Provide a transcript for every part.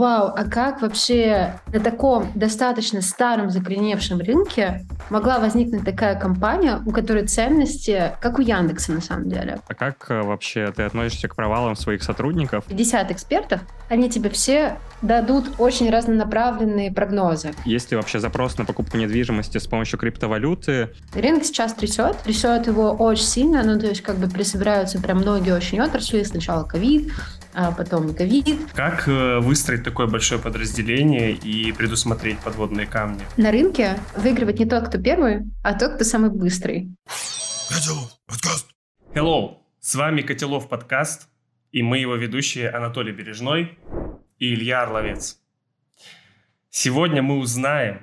вау, а как вообще на таком достаточно старом закореневшем рынке могла возникнуть такая компания, у которой ценности, как у Яндекса на самом деле. А как э, вообще ты относишься к провалам своих сотрудников? 50 экспертов, они тебе все дадут очень разнонаправленные прогнозы. Есть ли вообще запрос на покупку недвижимости с помощью криптовалюты? Рынок сейчас трясет, трясет его очень сильно, ну то есть как бы присобираются прям многие очень отрасли, сначала ковид, а потом ковид. Как э, выстроить такое большое подразделение и предусмотреть подводные камни? На рынке выигрывает не тот, кто первый, а тот, кто самый быстрый. Котелов подкаст. Hello, с вами Котелов подкаст, и мы его ведущие Анатолий Бережной и Илья Орловец. Сегодня мы узнаем,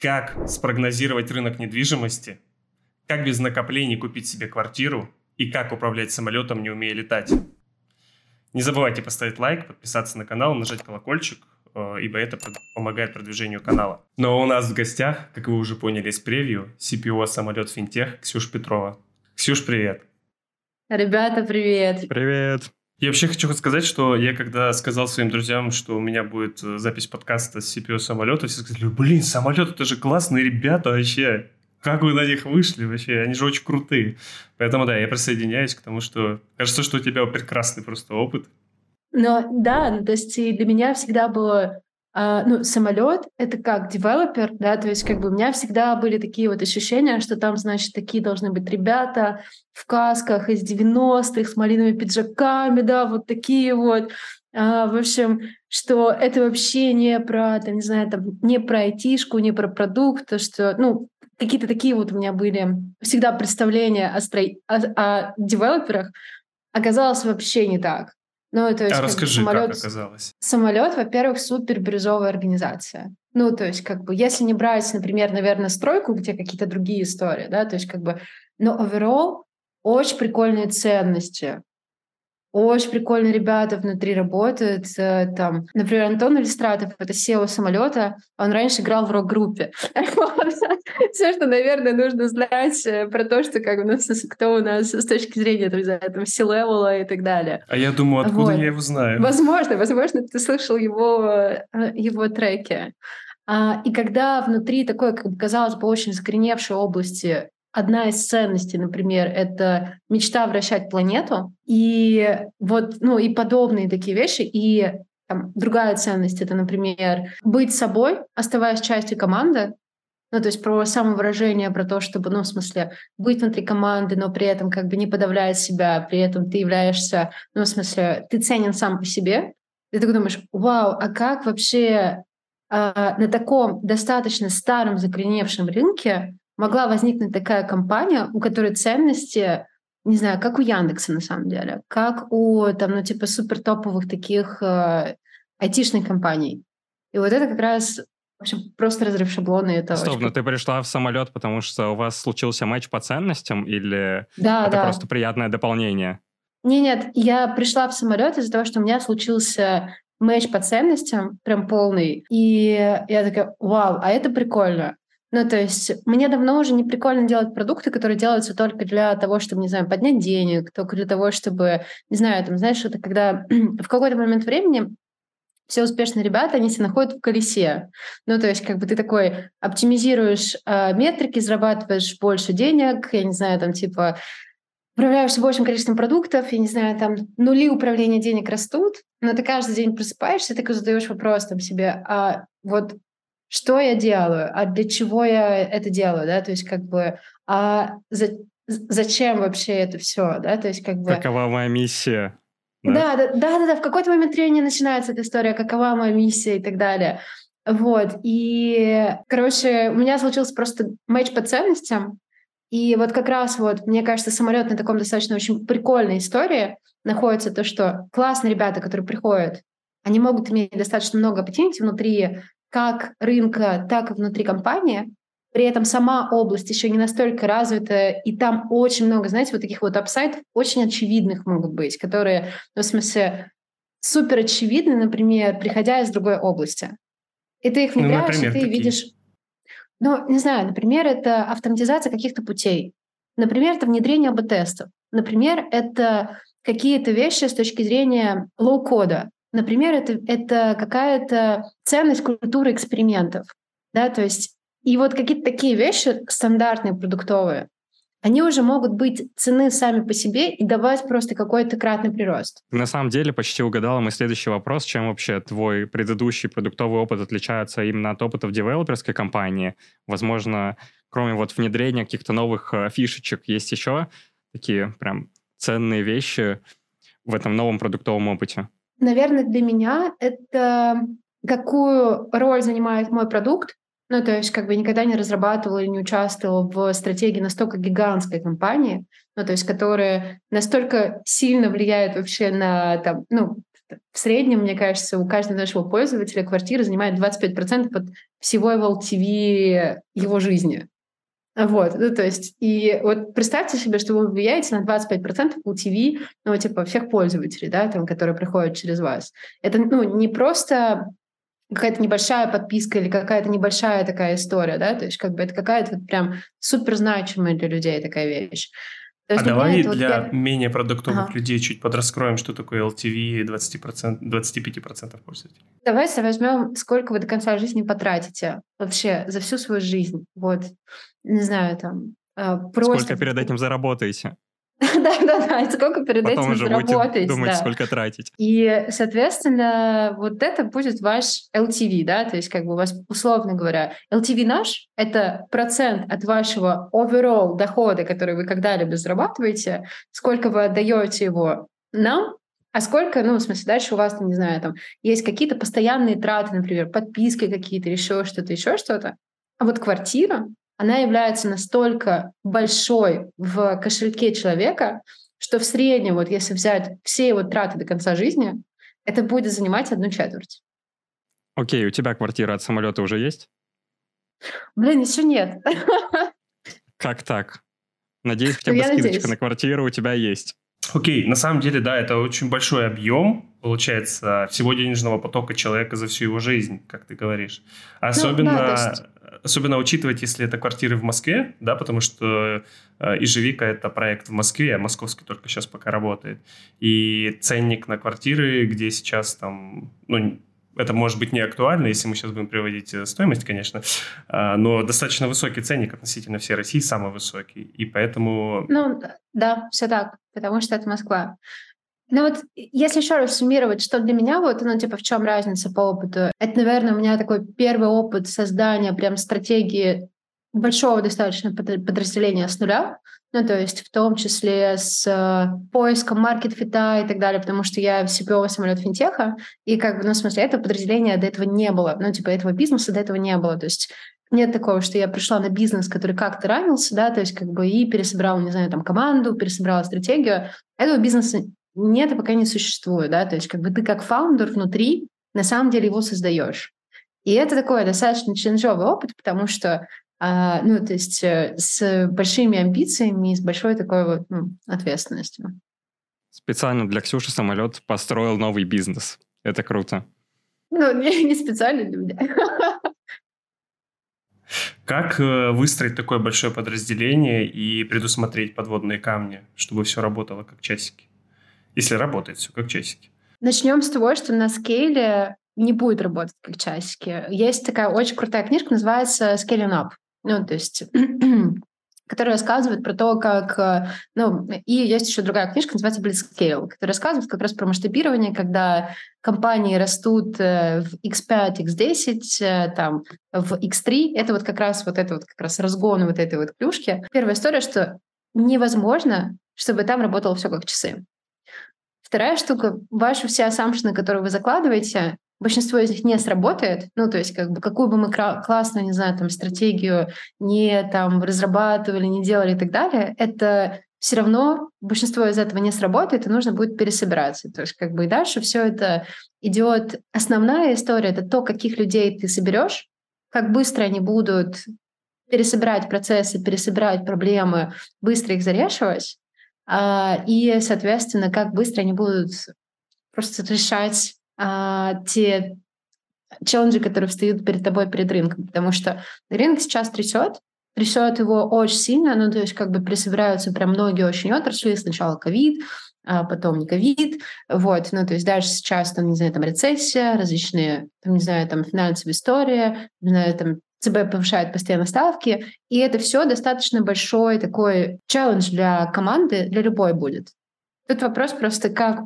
как спрогнозировать рынок недвижимости, как без накоплений купить себе квартиру и как управлять самолетом, не умея летать. Не забывайте поставить лайк, подписаться на канал, нажать колокольчик, э, ибо это помогает продвижению канала. Но у нас в гостях, как вы уже поняли из превью, CPO самолет Финтех Ксюш Петрова. Ксюш, привет. Ребята, привет. Привет. Я вообще хочу сказать, что я когда сказал своим друзьям, что у меня будет э, запись подкаста с CPO самолета, все сказали, блин, самолет, это же классные ребята вообще. Как вы на них вышли вообще? Они же очень крутые. Поэтому, да, я присоединяюсь к тому, что кажется, что у тебя прекрасный просто опыт. Ну, да, ну, то есть для меня всегда было Uh, ну, самолет — это как девелопер, да, то есть как бы у меня всегда были такие вот ощущения, что там, значит, такие должны быть ребята в касках из 90-х с малиновыми пиджаками, да, вот такие вот. Uh, в общем, что это вообще не про, там, не знаю, там, не про айтишку, не про продукт, то что, ну, какие-то такие вот у меня были всегда представления о, стро... о, о девелоперах, оказалось вообще не так. Ну, то есть, а расскажи, самолет, как оказалось? Самолет, во-первых, супер бирюзовая организация. Ну, то есть, как бы, если не брать, например, наверное, стройку, где какие-то другие истории, да, то есть, как бы, но overall очень прикольные ценности. Очень прикольные ребята внутри работают. Э, там, например, Антон Иллюстратов, это SEO самолета, он раньше играл в рок-группе. Все, что, наверное, нужно знать э, про то, что как у нас, кто у нас с точки зрения там, там, C-левела и так далее. А я думаю, откуда вот. я его знаю? Возможно, возможно, ты слышал его, э, его треки. А, и когда внутри такой, как бы казалось бы, очень закореневшей области одна из ценностей, например, это мечта вращать планету, и вот, ну, и подобные такие вещи, и там, другая ценность — это, например, быть собой, оставаясь частью команды, ну, то есть про самовыражение, про то, чтобы, ну, в смысле, быть внутри команды, но при этом как бы не подавлять себя, при этом ты являешься, ну, в смысле, ты ценен сам по себе. Ты такой думаешь, вау, а как вообще э, на таком достаточно старом закореневшем рынке могла возникнуть такая компания, у которой ценности, не знаю, как у Яндекса на самом деле, как у там, ну, типа супер топовых таких э, айтишных компаний. И вот это как раз в общем, просто разрыв шаблона. Это Стоп, очень... но ты пришла в самолет, потому что у вас случился матч по ценностям, или да, это да. просто приятное дополнение? Не, нет, я пришла в самолет из-за того, что у меня случился матч по ценностям, прям полный. И я такая, вау, а это прикольно. Ну, то есть мне давно уже не прикольно делать продукты, которые делаются только для того, чтобы, не знаю, поднять денег, только для того, чтобы, не знаю, там, знаешь, это когда в какой-то момент времени все успешные ребята, они себя находят в колесе. Ну, то есть, как бы ты такой оптимизируешь э, метрики, зарабатываешь больше денег, я не знаю, там, типа, управляешься большим количеством продуктов, я не знаю, там, нули управления денег растут, но ты каждый день просыпаешься, ты задаешь вопрос там себе, а вот что я делаю, а для чего я это делаю, да, то есть как бы, а за, зачем вообще это все, да, то есть как бы... Какова моя миссия? Да, да, да, да, да, в какой-то момент времени начинается эта история, какова моя миссия и так далее. Вот, и, короче, у меня случился просто матч по ценностям, и вот как раз вот, мне кажется, самолет на таком достаточно очень прикольной истории находится то, что классные ребята, которые приходят, они могут иметь достаточно много opportunity внутри как рынка, так и внутри компании. При этом сама область еще не настолько развита, и там очень много, знаете, вот таких вот апсайтов очень очевидных могут быть, которые, ну, в смысле, супер очевидны, например, приходя из другой области. И ты их внедряешь, ну, например, и ты такие. видишь... Ну, не знаю, например, это автоматизация каких-то путей. Например, это внедрение AB-тестов. Например, это какие-то вещи с точки зрения low-code а. Например, это, это какая-то ценность культуры экспериментов. Да, то есть и вот какие-то такие вещи стандартные, продуктовые, они уже могут быть цены сами по себе и давать просто какой-то кратный прирост. На самом деле почти угадала мой следующий вопрос, чем вообще твой предыдущий продуктовый опыт отличается именно от опыта в девелоперской компании. Возможно, кроме вот внедрения каких-то новых э, фишечек, есть еще такие прям ценные вещи в этом новом продуктовом опыте? Наверное, для меня это какую роль занимает мой продукт, ну, то есть как бы никогда не разрабатывала или не участвовала в стратегии настолько гигантской компании, ну, то есть которая настолько сильно влияет вообще на, там, ну, в среднем, мне кажется, у каждого нашего пользователя квартира занимает 25% от всего его LTV его жизни. Вот, ну, то есть, и вот представьте себе, что вы влияете на 25% LTV, ну, типа, всех пользователей, да, там, которые приходят через вас. Это, ну, не просто какая-то небольшая подписка или какая-то небольшая такая история, да, то есть как бы это какая-то вот прям супер значимая для людей такая вещь. А давай для вот... менее продуктовых ага. людей чуть подраскроем, что такое LTV 20%, 25% пользователей. Давайте возьмем, сколько вы до конца жизни потратите вообще за всю свою жизнь. Вот, не знаю, там, а, просто... Сколько перед этим заработаете? Да-да-да, и сколько перед Потом этим заработаете. думать, да. сколько тратить. И, соответственно, вот это будет ваш LTV, да, то есть как бы у вас, условно говоря, LTV наш — это процент от вашего overall дохода, который вы когда-либо зарабатываете, сколько вы отдаете его нам, а сколько, ну, в смысле, дальше у вас, не знаю, там, есть какие-то постоянные траты, например, подписки какие-то, еще что-то, еще что-то. А вот квартира она является настолько большой в кошельке человека, что в среднем, вот если взять все его траты до конца жизни, это будет занимать одну четверть. Окей, у тебя квартира от самолета уже есть? Блин, еще нет. Как так? Надеюсь, хотя бы скидочка надеюсь. на квартиру у тебя есть. Окей, на самом деле, да, это очень большой объем, получается, всего денежного потока человека за всю его жизнь, как ты говоришь. Особенно, ну, да, есть... особенно учитывать, если это квартиры в Москве, да, потому что э, Ижевика – это проект в Москве, а московский только сейчас пока работает. И ценник на квартиры, где сейчас там, ну, это может быть не актуально, если мы сейчас будем приводить э, стоимость, конечно, а, но достаточно высокий ценник относительно всей России, самый высокий, и поэтому... Ну, да, все так, потому что это Москва. Ну вот, если еще раз суммировать, что для меня вот, ну, типа, в чем разница по опыту? Это, наверное, у меня такой первый опыт создания прям стратегии большого достаточно подразделения с нуля, ну, то есть в том числе с э, поиском маркет-фита и так далее, потому что я CPO самолет финтеха, и как бы, ну, в смысле, этого подразделения до этого не было, ну, типа, этого бизнеса до этого не было, то есть нет такого, что я пришла на бизнес, который как-то ранился, да, то есть как бы и пересобрала, не знаю, там, команду, пересобрала стратегию. Этого бизнеса нет пока не существует, да, то есть как бы ты как фаундер внутри на самом деле его создаешь. И это такой достаточно челленджовый опыт, потому что а, ну, то есть э, с большими амбициями и с большой такой вот ну, ответственностью. Специально для Ксюши самолет построил новый бизнес. Это круто. Ну, не, не специально для меня. Как э, выстроить такое большое подразделение и предусмотреть подводные камни, чтобы все работало как часики? Если работает все как часики. Начнем с того, что на скейле не будет работать как часики. Есть такая очень крутая книжка, называется Scaling Up. Ну, то есть который рассказывает про то, как... Ну, и есть еще другая книжка, называется Blitzscale, которая рассказывает как раз про масштабирование, когда компании растут э, в X5, X10, э, там, в X3. Это вот как раз вот это вот как раз разгон вот этой вот клюшки. Первая история, что невозможно, чтобы там работало все как часы. Вторая штука, ваши все ассампшены, которые вы закладываете, большинство из них не сработает. Ну, то есть, как бы, какую бы мы классную, не знаю, там, стратегию не там разрабатывали, не делали и так далее, это все равно большинство из этого не сработает, и нужно будет пересобираться. То есть, как бы, и дальше все это идет. Основная история — это то, каких людей ты соберешь, как быстро они будут пересобирать процессы, пересобирать проблемы, быстро их зарешивать, и, соответственно, как быстро они будут просто решать а, те челленджи, которые встают перед тобой, перед рынком. Потому что рынок сейчас трясет, трясет его очень сильно, ну, то есть как бы присобираются прям многие очень отрасли. Сначала ковид, а потом ковид, вот, ну, то есть дальше сейчас, там, не знаю, там рецессия, различные, там, не знаю, там финансовая история, не знаю, там ЦБ повышает постоянно ставки, и это все достаточно большой такой челлендж для команды, для любой будет. Тут вопрос просто, как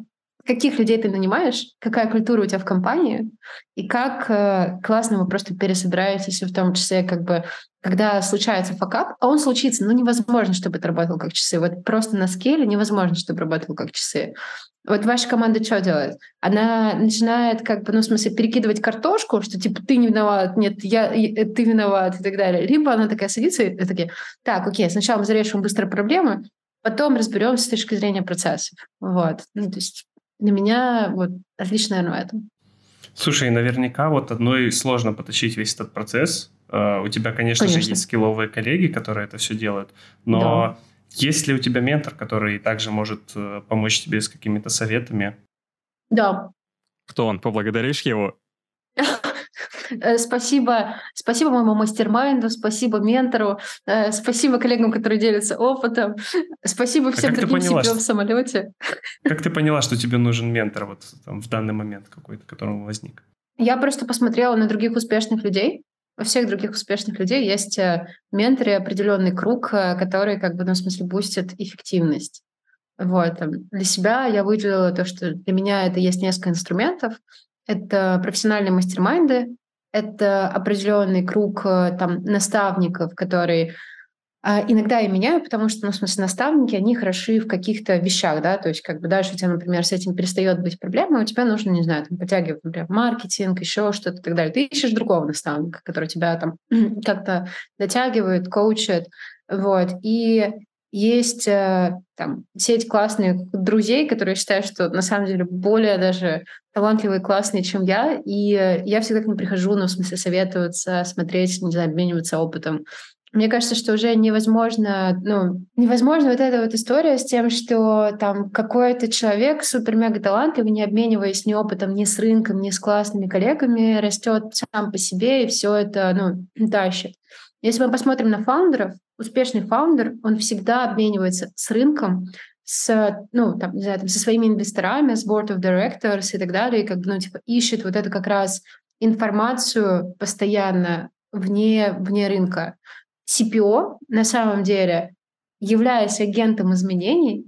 каких людей ты нанимаешь, какая культура у тебя в компании, и как э, классно вы просто пересобираетесь, в том числе, как бы, когда случается факап, а он случится, ну, невозможно, чтобы это работало как часы. Вот просто на скейле невозможно, чтобы работало как часы. Вот ваша команда что делает? Она начинает, как бы, ну, в смысле, перекидывать картошку, что, типа, ты не виноват, нет, я, ты виноват и так далее. Либо она такая садится и такие, так, окей, сначала мы зарешим быстро проблемы, потом разберемся с точки зрения процессов. Вот. Ну, то есть для меня вот отлично, наверное, в этом. Слушай, наверняка вот одной сложно потащить весь этот процесс. Uh, у тебя, конечно, конечно же, есть скилловые коллеги, которые это все делают, но да. есть ли у тебя ментор, который также может uh, помочь тебе с какими-то советами? Да. Кто он? Поблагодаришь его? Э, спасибо, спасибо моему мастер-майнду, спасибо ментору, э, спасибо коллегам, которые делятся опытом, спасибо а всем а другим поняла, что... в самолете. Как ты поняла, что тебе нужен ментор вот там, в данный момент какой-то, который возник? Я просто посмотрела на других успешных людей, у всех других успешных людей есть э, менторы, определенный круг, который, как бы, ну, в смысле, бустит эффективность. Вот. Для себя я выделила то, что для меня это есть несколько инструментов. Это профессиональные мастер-майнды, это определенный круг э, там наставников, которые а, иногда я меняю, потому что, ну, в смысле, наставники, они хороши в каких-то вещах, да, то есть как бы дальше у тебя, например, с этим перестает быть проблемой, у тебя нужно, не знаю, там, подтягивать, например, маркетинг, еще что-то и так далее. Ты ищешь другого наставника, который тебя там как-то дотягивает, коучит, вот. И есть э, там сеть классных друзей, которые считают, что на самом деле более даже талантливые, классные, чем я, и э, я всегда к ним прихожу, ну, в смысле, советоваться, смотреть, не знаю, обмениваться опытом. Мне кажется, что уже невозможно, ну, невозможно вот эта вот история с тем, что там какой-то человек супер-мега талантливый, не обмениваясь ни опытом, ни с рынком, ни с классными коллегами, растет сам по себе и все это, ну, тащит. Если мы посмотрим на фаундеров, успешный фаундер, он всегда обменивается с рынком, с, ну, там, не знаю, там, со своими инвесторами, с board of directors и так далее, и как бы, ну, типа, ищет вот эту как раз информацию постоянно вне, вне рынка. CPO на самом деле, являясь агентом изменений,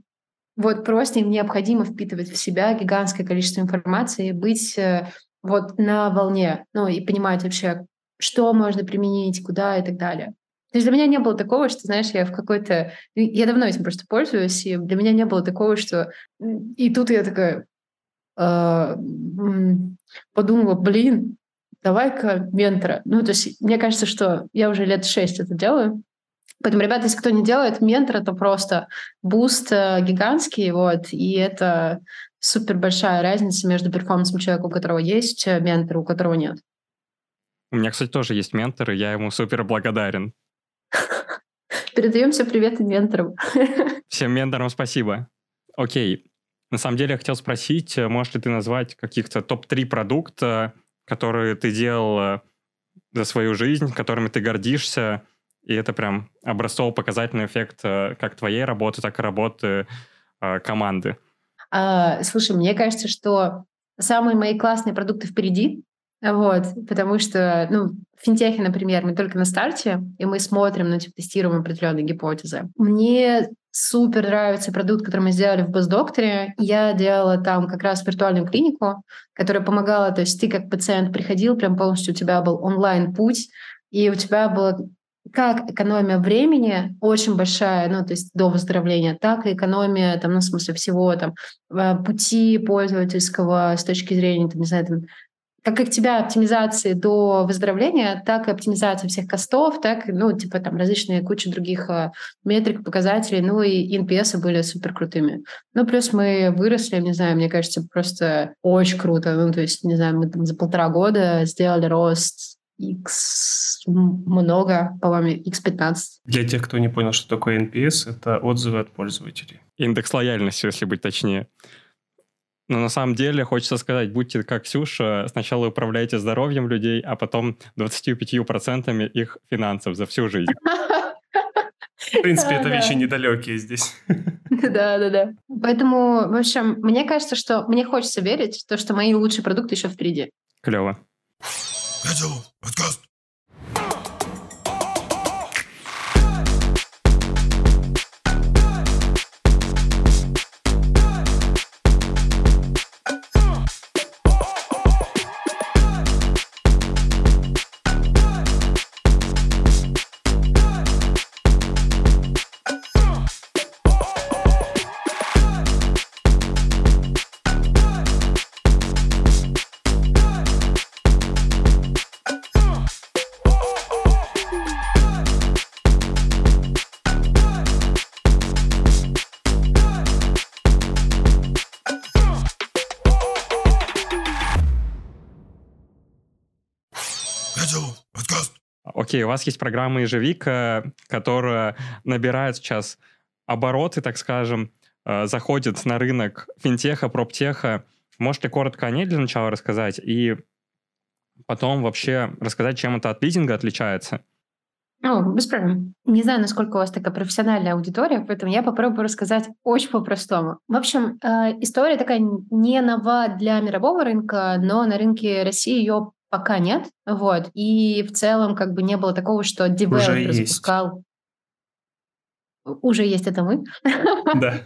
вот просто им необходимо впитывать в себя гигантское количество информации, быть э, вот на волне, ну и понимать вообще, что можно применить, куда и так далее. То есть для меня не было такого, что, знаешь, я в какой-то... Я давно этим просто пользуюсь, и для меня не было такого, что... И тут я такая э, подумала, блин, давай-ка ментора. Ну, то есть мне кажется, что я уже лет шесть это делаю. Поэтому, ребята, если кто не делает ментора, то просто boost э, гигантский, вот, и это супер большая разница между performance ом человека, у которого есть э, ментор, у которого нет. У меня, кстати, тоже есть ментор, и я ему супер благодарен. Передаем все привет менторам. Всем менторам спасибо. Окей. На самом деле я хотел спросить, э, можешь ли ты назвать каких-то топ-3 продукта, которые ты делал э, за свою жизнь, которыми ты гордишься, и это прям образцово-показательный эффект э, как твоей работы, так и работы команды? А, слушай, мне кажется, что самые мои классные продукты впереди. Вот, потому что, ну, в финтехе, например, мы только на старте, и мы смотрим, ну, типа, тестируем определенные гипотезы. Мне супер нравится продукт, который мы сделали в Бездокторе. Я делала там как раз виртуальную клинику, которая помогала, то есть ты как пациент приходил, прям полностью у тебя был онлайн-путь, и у тебя было как экономия времени очень большая, ну, то есть до выздоровления, так и экономия, там, ну, в смысле всего, там, э, пути пользовательского с точки зрения, там, не знаю, там, как и у тебя оптимизации до выздоровления, так и оптимизация всех костов, так ну, типа там различные куча других э, метрик, показателей, ну и NPS были супер крутыми. Ну, плюс мы выросли, не знаю, мне кажется, просто очень круто. Ну, то есть, не знаю, мы там за полтора года сделали рост X много, по-моему, X15. Для тех, кто не понял, что такое NPS, это отзывы от пользователей. Индекс лояльности, если быть точнее. Но на самом деле хочется сказать, будьте как Ксюша, сначала управляйте здоровьем людей, а потом 25% их финансов за всю жизнь. В принципе, это вещи недалекие здесь. Да, да, да. Поэтому, в общем, мне кажется, что мне хочется верить в то, что мои лучшие продукты еще впереди. Клево. Подкаст. Окей, у вас есть программа «Ежевика», которая набирает сейчас обороты, так скажем, э, заходит на рынок финтеха, проптеха. Можете коротко о ней для начала рассказать и потом вообще рассказать, чем это от лизинга отличается? О, без проблем. Не знаю, насколько у вас такая профессиональная аудитория, поэтому я попробую рассказать очень по-простому. В общем, э, история такая не нова для мирового рынка, но на рынке России ее Пока нет. Вот. И в целом как бы не было такого, что девелопер запускал... Уже есть это мы. Да.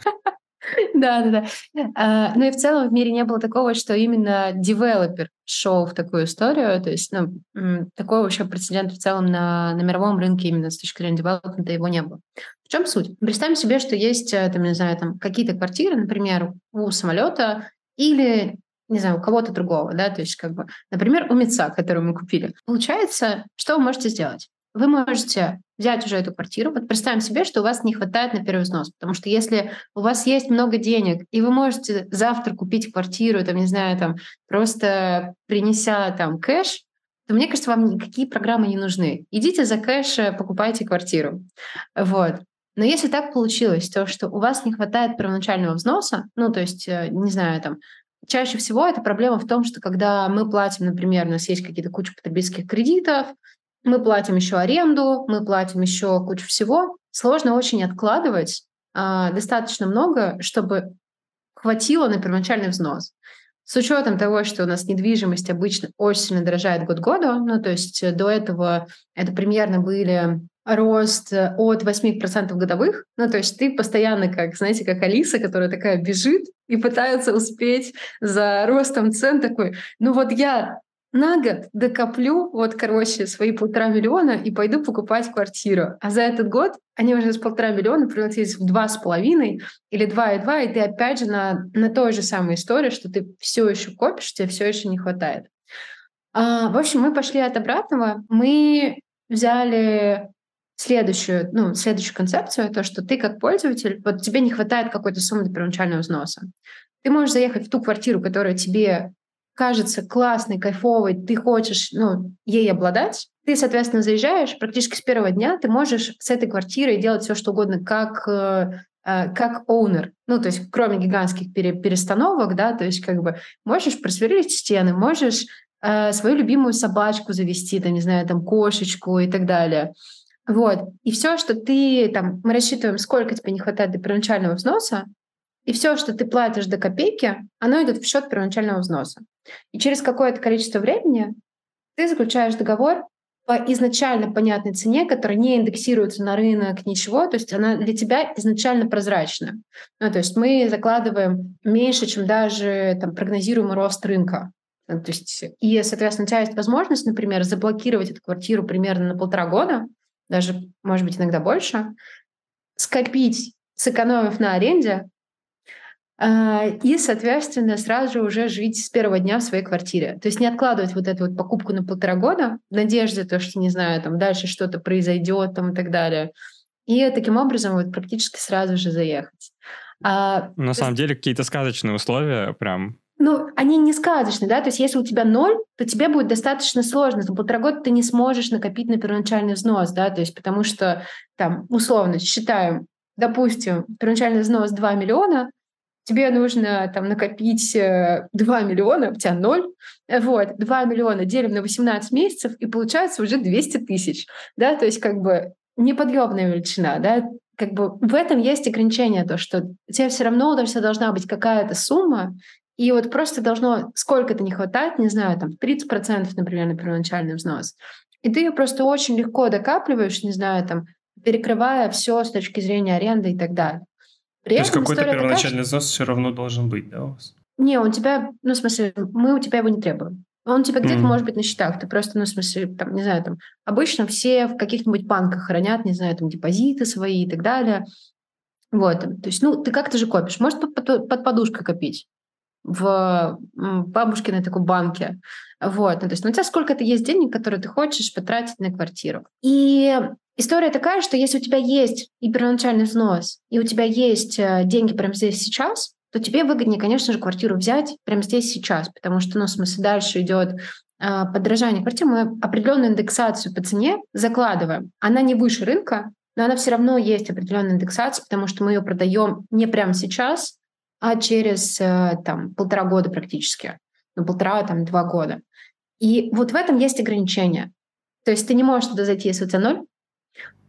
Да, да, да. Ну и в целом в мире не было такого, что именно девелопер шел в такую историю. То есть, ну, такого вообще прецедента в целом на, на мировом рынке именно с точки зрения девелопмента его не было. В чем суть? Представим себе, что есть, э, там, не знаю, там какие-то квартиры, например, у самолета или не знаю, у кого-то другого, да, то есть как бы, например, у МИЦа, которую мы купили. Получается, что вы можете сделать? Вы можете взять уже эту квартиру, вот представим себе, что у вас не хватает на первый взнос, потому что если у вас есть много денег, и вы можете завтра купить квартиру, там, не знаю, там, просто принеся там кэш, то мне кажется, вам никакие программы не нужны. Идите за кэш, э, покупайте квартиру. Вот. Но если так получилось, то что у вас не хватает первоначального взноса, ну, то есть, э, не знаю, там, Чаще всего это проблема в том, что когда мы платим, например, у нас есть какие-то куча потребительских кредитов, мы платим еще аренду, мы платим еще кучу всего, сложно очень откладывать а, достаточно много, чтобы хватило на первоначальный взнос. С учетом того, что у нас недвижимость обычно очень сильно дорожает год году, ну то есть до этого это примерно были рост э, от 8% годовых. Ну, то есть ты постоянно, как, знаете, как Алиса, которая такая бежит и пытается успеть за ростом цен такой, ну вот я на год докоплю, вот, короче, свои полтора миллиона и пойду покупать квартиру. А за этот год они уже с полтора миллиона превратились в два с половиной или два и два, и ты опять же на, на той же самой истории, что ты все еще копишь, тебе все еще не хватает. А, в общем, мы пошли от обратного. Мы взяли следующую, ну, следующую концепцию, то, что ты как пользователь, вот тебе не хватает какой-то суммы для первоначального взноса. Ты можешь заехать в ту квартиру, которая тебе кажется классной, кайфовой, ты хочешь ну, ей обладать, ты, соответственно, заезжаешь, практически с первого дня ты можешь с этой квартирой делать все, что угодно, как э, э, как owner, ну, то есть кроме гигантских пере, перестановок, да, то есть как бы можешь просверлить стены, можешь э, свою любимую собачку завести, там, не знаю, там, кошечку и так далее. Вот. И все, что ты там, мы рассчитываем, сколько тебе не хватает до первоначального взноса, и все, что ты платишь до копейки, оно идет в счет первоначального взноса. И через какое-то количество времени ты заключаешь договор по изначально понятной цене, которая не индексируется на рынок, ничего, то есть она для тебя изначально прозрачна. Ну, то есть мы закладываем меньше, чем даже там, прогнозируемый рост рынка. То есть, и, соответственно, у тебя есть возможность, например, заблокировать эту квартиру примерно на полтора года, даже, может быть, иногда больше, скопить, сэкономив на аренде, а, и, соответственно, сразу же уже жить с первого дня в своей квартире. То есть не откладывать вот эту вот покупку на полтора года в надежде, то, что, не знаю, там дальше что-то произойдет там, и так далее. И таким образом вот практически сразу же заехать. А, на самом есть... деле какие-то сказочные условия прям ну, они не сказочные, да, то есть если у тебя ноль, то тебе будет достаточно сложно, за полтора года ты не сможешь накопить на первоначальный взнос, да, то есть потому что там, условно, считаем, допустим, первоначальный взнос 2 миллиона, тебе нужно там накопить 2 э, миллиона, у тебя ноль, вот, 2 миллиона делим на 18 месяцев, и получается уже 200 тысяч, да, то есть как бы неподъемная величина, да, как бы в этом есть ограничение, то, что у тебя все равно должна быть какая-то сумма, и вот просто должно сколько-то не хватать, не знаю, там 30%, например, на первоначальный взнос. И ты ее просто очень легко докапливаешь, не знаю, там, перекрывая все с точки зрения аренды и так далее. При То есть какой-то первоначальный такая, взнос все равно должен быть, да, у вас? Не, он тебя, ну, в смысле, мы у тебя его не требуем. Он у тебя где-то mm. может быть на счетах. Ты просто, ну, в смысле, там, не знаю, там, обычно все в каких-нибудь банках хранят, не знаю, там, депозиты свои и так далее. Вот, то есть, ну, ты как-то же копишь. Может, под, под, под подушкой копить в бабушкиной такой банке. Вот, ну, то есть ну, у тебя сколько-то есть денег, которые ты хочешь потратить на квартиру. И история такая, что если у тебя есть и первоначальный взнос, и у тебя есть э, деньги прямо здесь сейчас, то тебе выгоднее, конечно же, квартиру взять прямо здесь сейчас, потому что, ну, в смысле, дальше идет э, подорожание квартир, мы определенную индексацию по цене закладываем. Она не выше рынка, но она все равно есть определенная индексация, потому что мы ее продаем не прямо сейчас, а через э, там, полтора года практически, ну, полтора, там, два года. И вот в этом есть ограничения. То есть ты не можешь туда зайти, если у тебя ноль. Угу.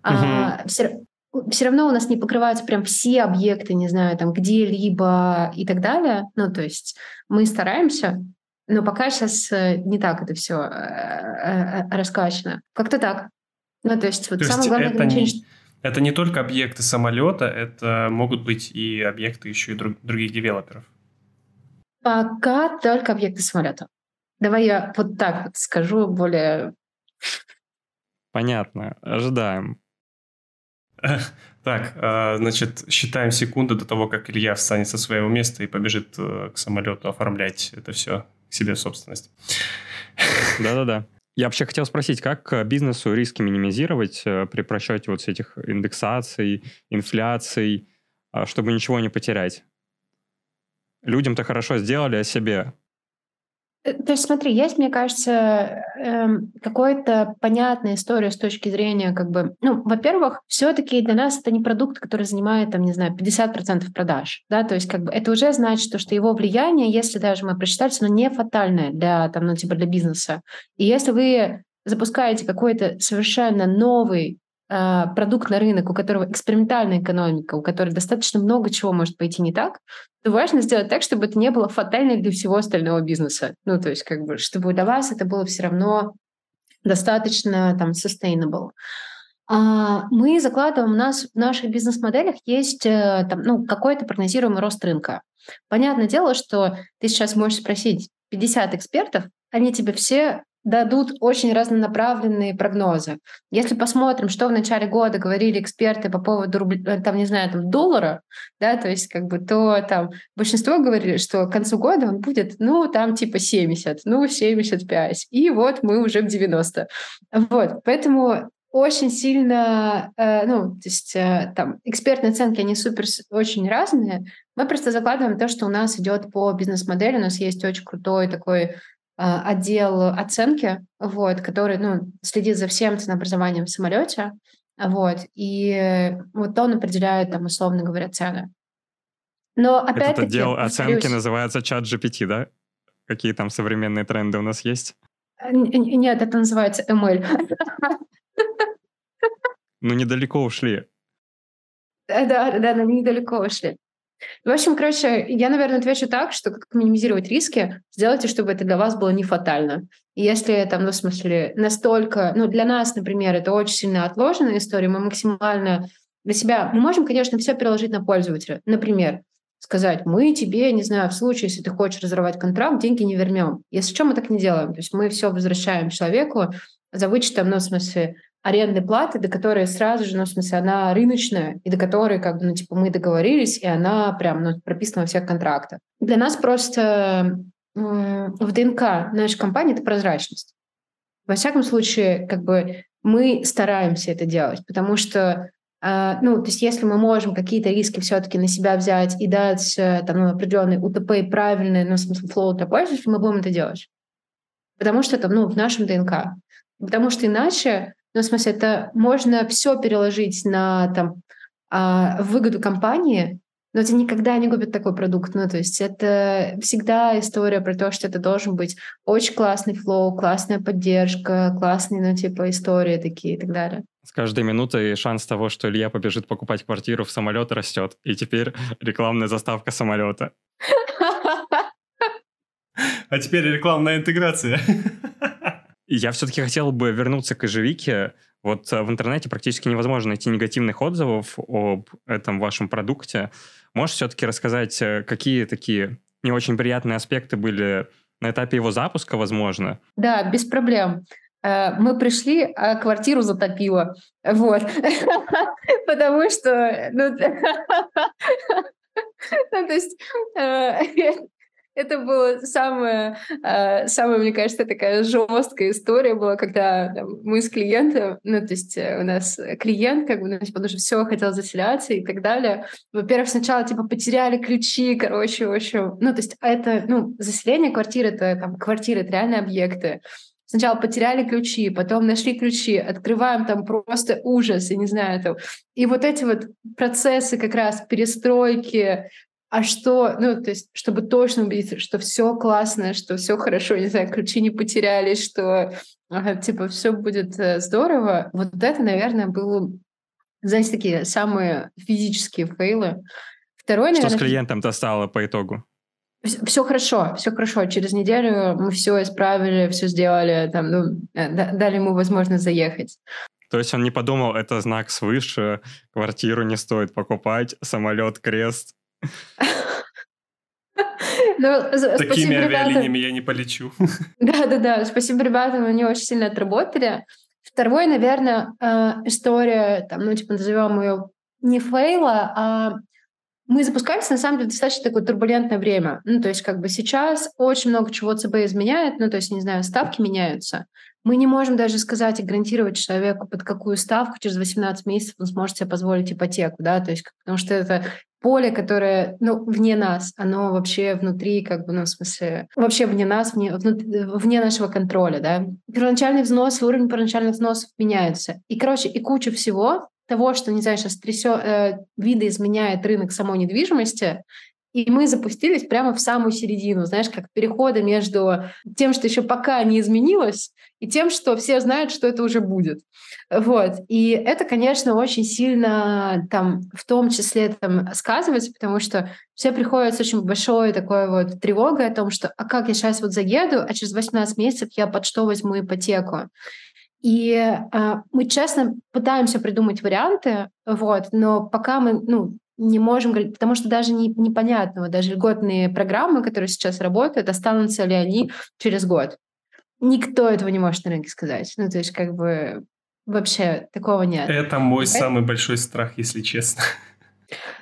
А, все, все равно у нас не покрываются прям все объекты, не знаю, там где-либо и так далее. Ну, то есть мы стараемся, но пока сейчас э, не так это все э, раскачано. Как-то так. Ну, то есть вот то самое главное ограничение... Не это не только объекты самолета, это могут быть и объекты еще и друг, других девелоперов. Пока только объекты самолета. Давай я вот так вот скажу более... Понятно. Ожидаем. Так, а, значит, считаем секунды до того, как Илья встанет со своего места и побежит э, к самолету оформлять это все к себе в собственность. Да-да-да. Я вообще хотел спросить, как бизнесу риски минимизировать э, при просчете вот этих индексаций, инфляций, а, чтобы ничего не потерять? Людям-то хорошо сделали о себе. Э, то есть смотри, есть, мне кажется, эм, какая-то понятная история с точки зрения, как бы, ну, во-первых, все-таки для нас это не продукт, который занимает, там, не знаю, 50% продаж, да, то есть как бы это уже значит, что его влияние, если даже мы просчитали, оно не фатальное для, там, ну, типа для бизнеса. И если вы запускаете какой-то совершенно новый а, продукт на рынок, у которого экспериментальная экономика, у которой достаточно много чего может пойти не так, то важно сделать так, чтобы это не было фатально для всего остального бизнеса. Ну, то есть, как бы, чтобы для вас это было все равно достаточно там sustainable. А мы закладываем, у нас в наших бизнес-моделях есть э, там, ну, какой-то прогнозируемый рост рынка. Понятное дело, что ты сейчас можешь спросить 50 экспертов, они тебе все дадут очень разнонаправленные прогнозы. Если посмотрим, что в начале года говорили эксперты по поводу рубля, э, там, не знаю, там, доллара, да, то есть как бы то там большинство говорили, что к концу года он будет, ну, там типа 70, ну, 75, и вот мы уже в 90. Вот, поэтому очень сильно, э, ну, то есть э, там экспертные оценки, они супер очень разные. Мы просто закладываем то, что у нас идет по бизнес-модели. У нас есть очень крутой такой отдел оценки, вот, который ну, следит за всем ценообразованием в самолете, вот, и вот он определяет, там, условно говоря, цены. Но опять-таки... Этот отдел оценки называется чат GPT, да? Какие там современные тренды у нас есть? Нет, это называется ML. Ну, недалеко ушли. Да, да, да, недалеко ушли. В общем, короче, я, наверное, отвечу так, что как минимизировать риски, сделайте, чтобы это для вас было не фатально. Если там, ну, в смысле, настолько, ну, для нас, например, это очень сильно отложенная история, мы максимально для себя, мы можем, конечно, все переложить на пользователя. Например, сказать, мы тебе, не знаю, в случае, если ты хочешь разорвать контракт, деньги не вернем. Если что, мы так не делаем. То есть мы все возвращаем человеку за вычетом, ну, в смысле, арендной платы, до которой сразу же, ну, в смысле, она рыночная, и до которой, как бы, ну, типа, мы договорились, и она прям, ну, прописана во всех контрактах. Для нас просто в ДНК нашей компании это прозрачность. Во всяком случае, как бы мы стараемся это делать, потому что Uh, ну, то есть если мы можем какие-то риски все-таки на себя взять и дать э, там, ну, определенный УТП правильный, ну, в смысле, флоу для пользователя, мы будем это делать. Потому что это, ну, в нашем ДНК. Потому что иначе ну, в смысле, это можно все переложить на там, а, выгоду компании, но это никогда не купит такой продукт. Ну, то есть это всегда история про то, что это должен быть очень классный флоу, классная поддержка, классные, ну, типа, истории такие и так далее. С каждой минутой шанс того, что Илья побежит покупать квартиру в самолет, растет. И теперь рекламная заставка самолета. А теперь рекламная интеграция. Я все-таки хотел бы вернуться к ежевике. Вот э, в интернете практически невозможно найти негативных отзывов об этом вашем продукте. Можешь все-таки рассказать, э, какие такие не очень приятные аспекты были на этапе его запуска, возможно? Да, без проблем. Э, мы пришли, а квартиру затопило. Вот. Потому что... Ну, ну, то есть это была самая, э, самая, мне кажется, такая жесткая история была, когда мы с клиентом, ну, то есть э, у нас клиент, как бы, ну, типа, уже все хотел заселяться и так далее. Во-первых, сначала, типа, потеряли ключи, короче, в общем, ну, то есть это, ну, заселение квартиры, это там квартиры, это реальные объекты. Сначала потеряли ключи, потом нашли ключи, открываем там просто ужас, я не знаю, там. И вот эти вот процессы как раз перестройки, а что, ну, то есть, чтобы точно убедиться, что все классно, что все хорошо, не знаю, ключи не потерялись, что, ага, типа, все будет э, здорово. Вот это, наверное, было, знаете, такие самые физические фейлы. Второй, наверное... Что с клиентом-то стало по итогу? Все хорошо, все хорошо. Через неделю мы все исправили, все сделали, там, ну, э, дали ему возможность заехать. То есть он не подумал, это знак свыше, квартиру не стоит покупать, самолет, крест. Ну, Такими авиалиниями я не полечу. Да-да-да, спасибо ребятам, они очень сильно отработали. Второй, наверное, э, история, там, ну, типа, назовем ее не фейла, а мы запускаемся, на самом деле, достаточно такое турбулентное время. Ну, то есть, как бы сейчас очень много чего ЦБ изменяет, ну, то есть, не знаю, ставки меняются. Мы не можем даже сказать и гарантировать человеку, под какую ставку через 18 месяцев он сможет себе позволить ипотеку, да, то есть, потому что это поле, которое, ну, вне нас, оно вообще внутри, как бы, ну, в смысле, вообще вне нас, вне, вне нашего контроля, да. Первоначальный взнос, уровень первоначальных взносов меняется. И, короче, и куча всего того, что, не знаю, сейчас трясет, э, видоизменяет рынок самой недвижимости, и мы запустились прямо в самую середину, знаешь, как перехода между тем, что еще пока не изменилось, и тем, что все знают, что это уже будет. Вот. И это, конечно, очень сильно там в том числе там сказывается, потому что все приходят с очень большой такой вот тревогой о том, что а как я сейчас вот заеду, а через 18 месяцев я под что возьму ипотеку? И э, мы честно пытаемся придумать варианты, вот, но пока мы, ну, не можем говорить, потому что даже не, непонятно, даже льготные программы, которые сейчас работают, останутся ли они через год. Никто этого не может на рынке сказать. Ну, то есть, как бы вообще такого нет. Это мой это... самый большой страх, если честно.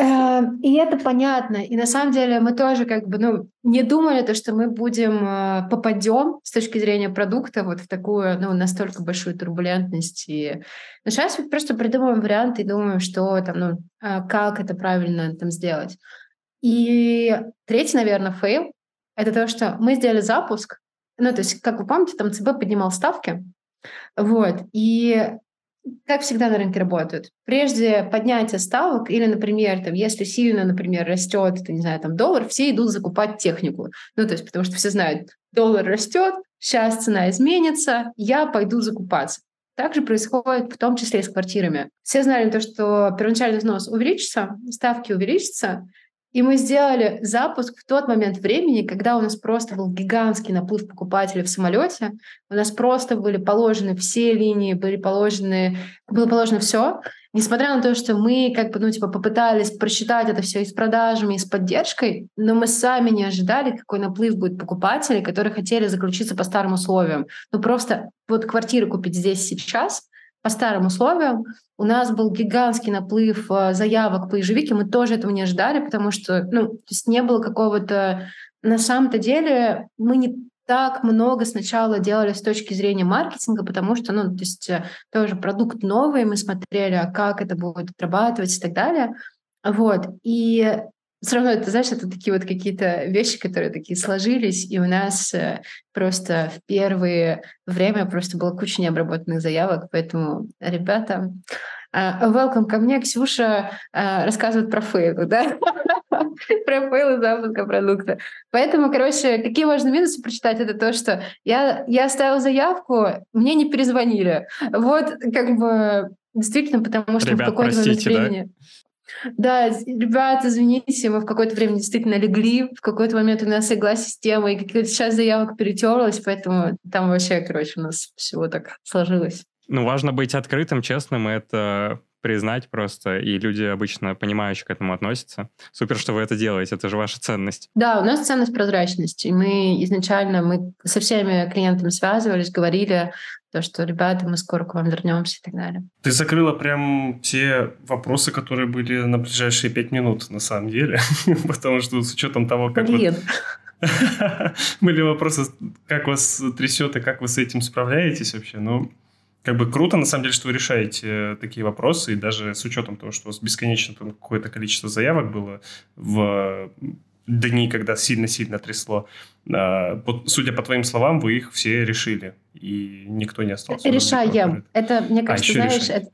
Эм, и это понятно. И на самом деле мы тоже как бы ну, не думали, то, что мы будем э, попадем с точки зрения продукта вот в такую ну, настолько большую турбулентность. И... Но сейчас мы просто придумываем варианты и думаем, что там, ну, а как это правильно там сделать. И третий, наверное, fail — это то, что мы сделали запуск. Ну, то есть, как вы помните, там ЦБ поднимал ставки, вот, и как всегда на рынке работают. Прежде поднятия ставок или, например, там, если сильно, например, растет, это, не знаю, там, доллар, все идут закупать технику. Ну, то есть потому что все знают, доллар растет, сейчас цена изменится, я пойду закупаться. Также происходит в том числе и с квартирами. Все знали то, что первоначальный взнос увеличится, ставки увеличатся, и мы сделали запуск в тот момент времени, когда у нас просто был гигантский наплыв покупателей в самолете. У нас просто были положены все линии, были положены, было положено все. Несмотря на то, что мы как бы, ну, типа, попытались просчитать это все и с продажами, и с поддержкой, но мы сами не ожидали, какой наплыв будет покупателей, которые хотели заключиться по старым условиям. Ну, просто вот квартиры купить здесь сейчас по старым условиям. У нас был гигантский наплыв э, заявок по ежевике, мы тоже этого не ожидали, потому что ну, то есть не было какого-то... На самом-то деле мы не так много сначала делали с точки зрения маркетинга, потому что, ну, то есть э, тоже продукт новый, мы смотрели, а как это будет отрабатывать и так далее. Вот. И все равно, это, знаешь, это такие вот какие-то вещи, которые такие сложились, и у нас э, просто в первое время просто было куча необработанных заявок, поэтому, ребята, Uh, welcome ко мне, Ксюша uh, рассказывает про фейлы, да? про фейлы запуска продукта. Поэтому, короче, какие важные минусы прочитать, это то, что я, я оставила заявку, мне не перезвонили. Вот, как бы, действительно, потому что Ребят, в какой-то момент простите, да? Да, ребята, извините, мы в какое-то время действительно легли, в какой-то момент у нас игла система, и часть заявок перетерлась, поэтому там вообще, короче, у нас всего так сложилось. Ну, важно быть открытым, честным, это признать просто, и люди обычно понимающе к этому относятся. Супер, что вы это делаете, это же ваша ценность. Да, у нас ценность прозрачности. И Мы изначально мы со всеми клиентами связывались, говорили, то, что, ребята, мы скоро к вам вернемся и так далее. Ты закрыла прям те вопросы, которые были на ближайшие пять минут, на самом деле. Потому что с учетом того, как... Блин. Были вопросы, как вас трясет и как вы с этим справляетесь вообще. Ну, как бы круто, на самом деле, что вы решаете такие вопросы, и даже с учетом того, что у вас бесконечно там какое-то количество заявок было в дни, когда сильно-сильно трясло. А, судя по твоим словам, вы их все решили, и никто не остался. Решаем. Это, мне а, кажется, а, знаешь, это,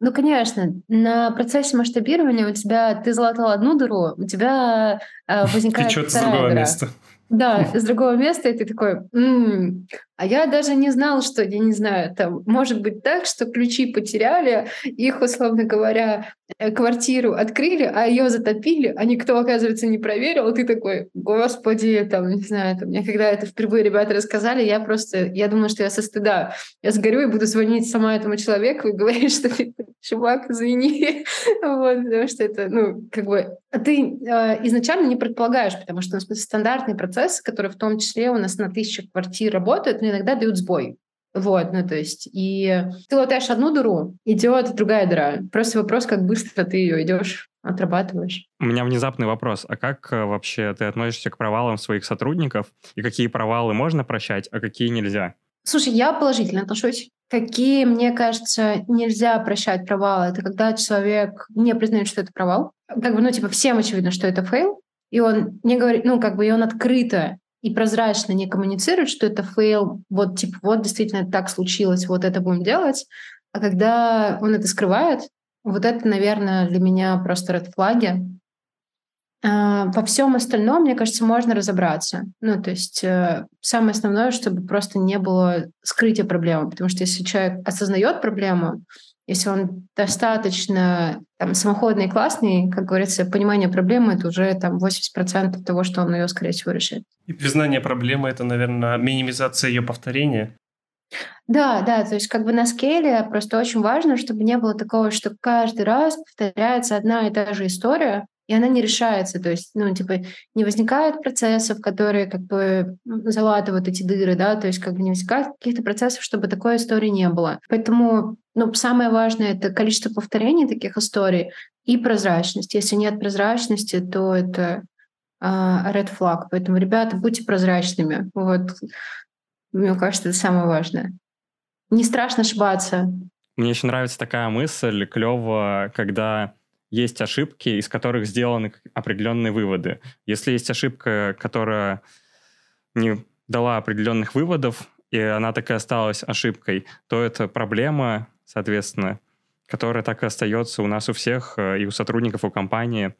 ну, конечно, на процессе масштабирования у тебя, ты залатал одну дыру, у тебя э, возникает Течет с другого дыра. места. Да, с другого места, и ты такой, м-м, а я даже не знал, что, я не знаю, там, может быть так, что ключи потеряли, их, условно говоря, э, квартиру открыли, а ее затопили, а никто, оказывается, не проверил, ты такой, господи, там, не знаю, там, мне когда это впервые ребята рассказали, я просто, я думала, что я со стыда, я сгорю и буду звонить сама этому человеку и говорить, что ты, чувак, извини, вот, потому что это, ну, как бы, а ты э, изначально не предполагаешь, потому что у нас стандартный процесс, который в том числе у нас на тысячу квартир работает, но иногда дают сбой. Вот, ну то есть, и ты латаешь одну дыру, идет другая дыра. Просто вопрос, как быстро ты ее идешь, отрабатываешь. У меня внезапный вопрос. А как э, вообще ты относишься к провалам своих сотрудников? И какие провалы можно прощать, а какие нельзя? Слушай, я положительно отношусь. Какие, мне кажется, нельзя прощать провалы? Это когда человек не признает, что это провал. Как бы, ну, типа, всем очевидно, что это fail, и он не говорит, ну, как бы, и он открыто и прозрачно не коммуницирует, что это fail, вот типа вот действительно так случилось, вот это будем делать. А когда он это скрывает, вот это, наверное, для меня просто ред флаги. Во всем остальном, мне кажется, можно разобраться. Ну, то есть э, самое основное, чтобы просто не было скрытия проблемы, потому что если человек осознает проблему, если он достаточно там, самоходный и классный, как говорится, понимание проблемы — это уже там 80% того, что он ее, скорее всего, решит. И признание проблемы — это, наверное, минимизация ее повторения. Да, да, то есть как бы на скейле просто очень важно, чтобы не было такого, что каждый раз повторяется одна и та же история, и она не решается, то есть, ну, типа, не возникает процессов, которые как бы залатывают эти дыры, да, то есть как бы не возникает каких-то процессов, чтобы такой истории не было. Поэтому, ну, самое важное — это количество повторений таких историй и прозрачность. Если нет прозрачности, то это uh, red flag. Поэтому, ребята, будьте прозрачными. Вот, мне кажется, это самое важное. Не страшно ошибаться. Мне еще нравится такая мысль, клево, когда есть ошибки, из которых сделаны определенные выводы. Если есть ошибка, которая не дала определенных выводов, и она так и осталась ошибкой, то это проблема, соответственно, которая так и остается у нас у всех, э, и у сотрудников, у компании.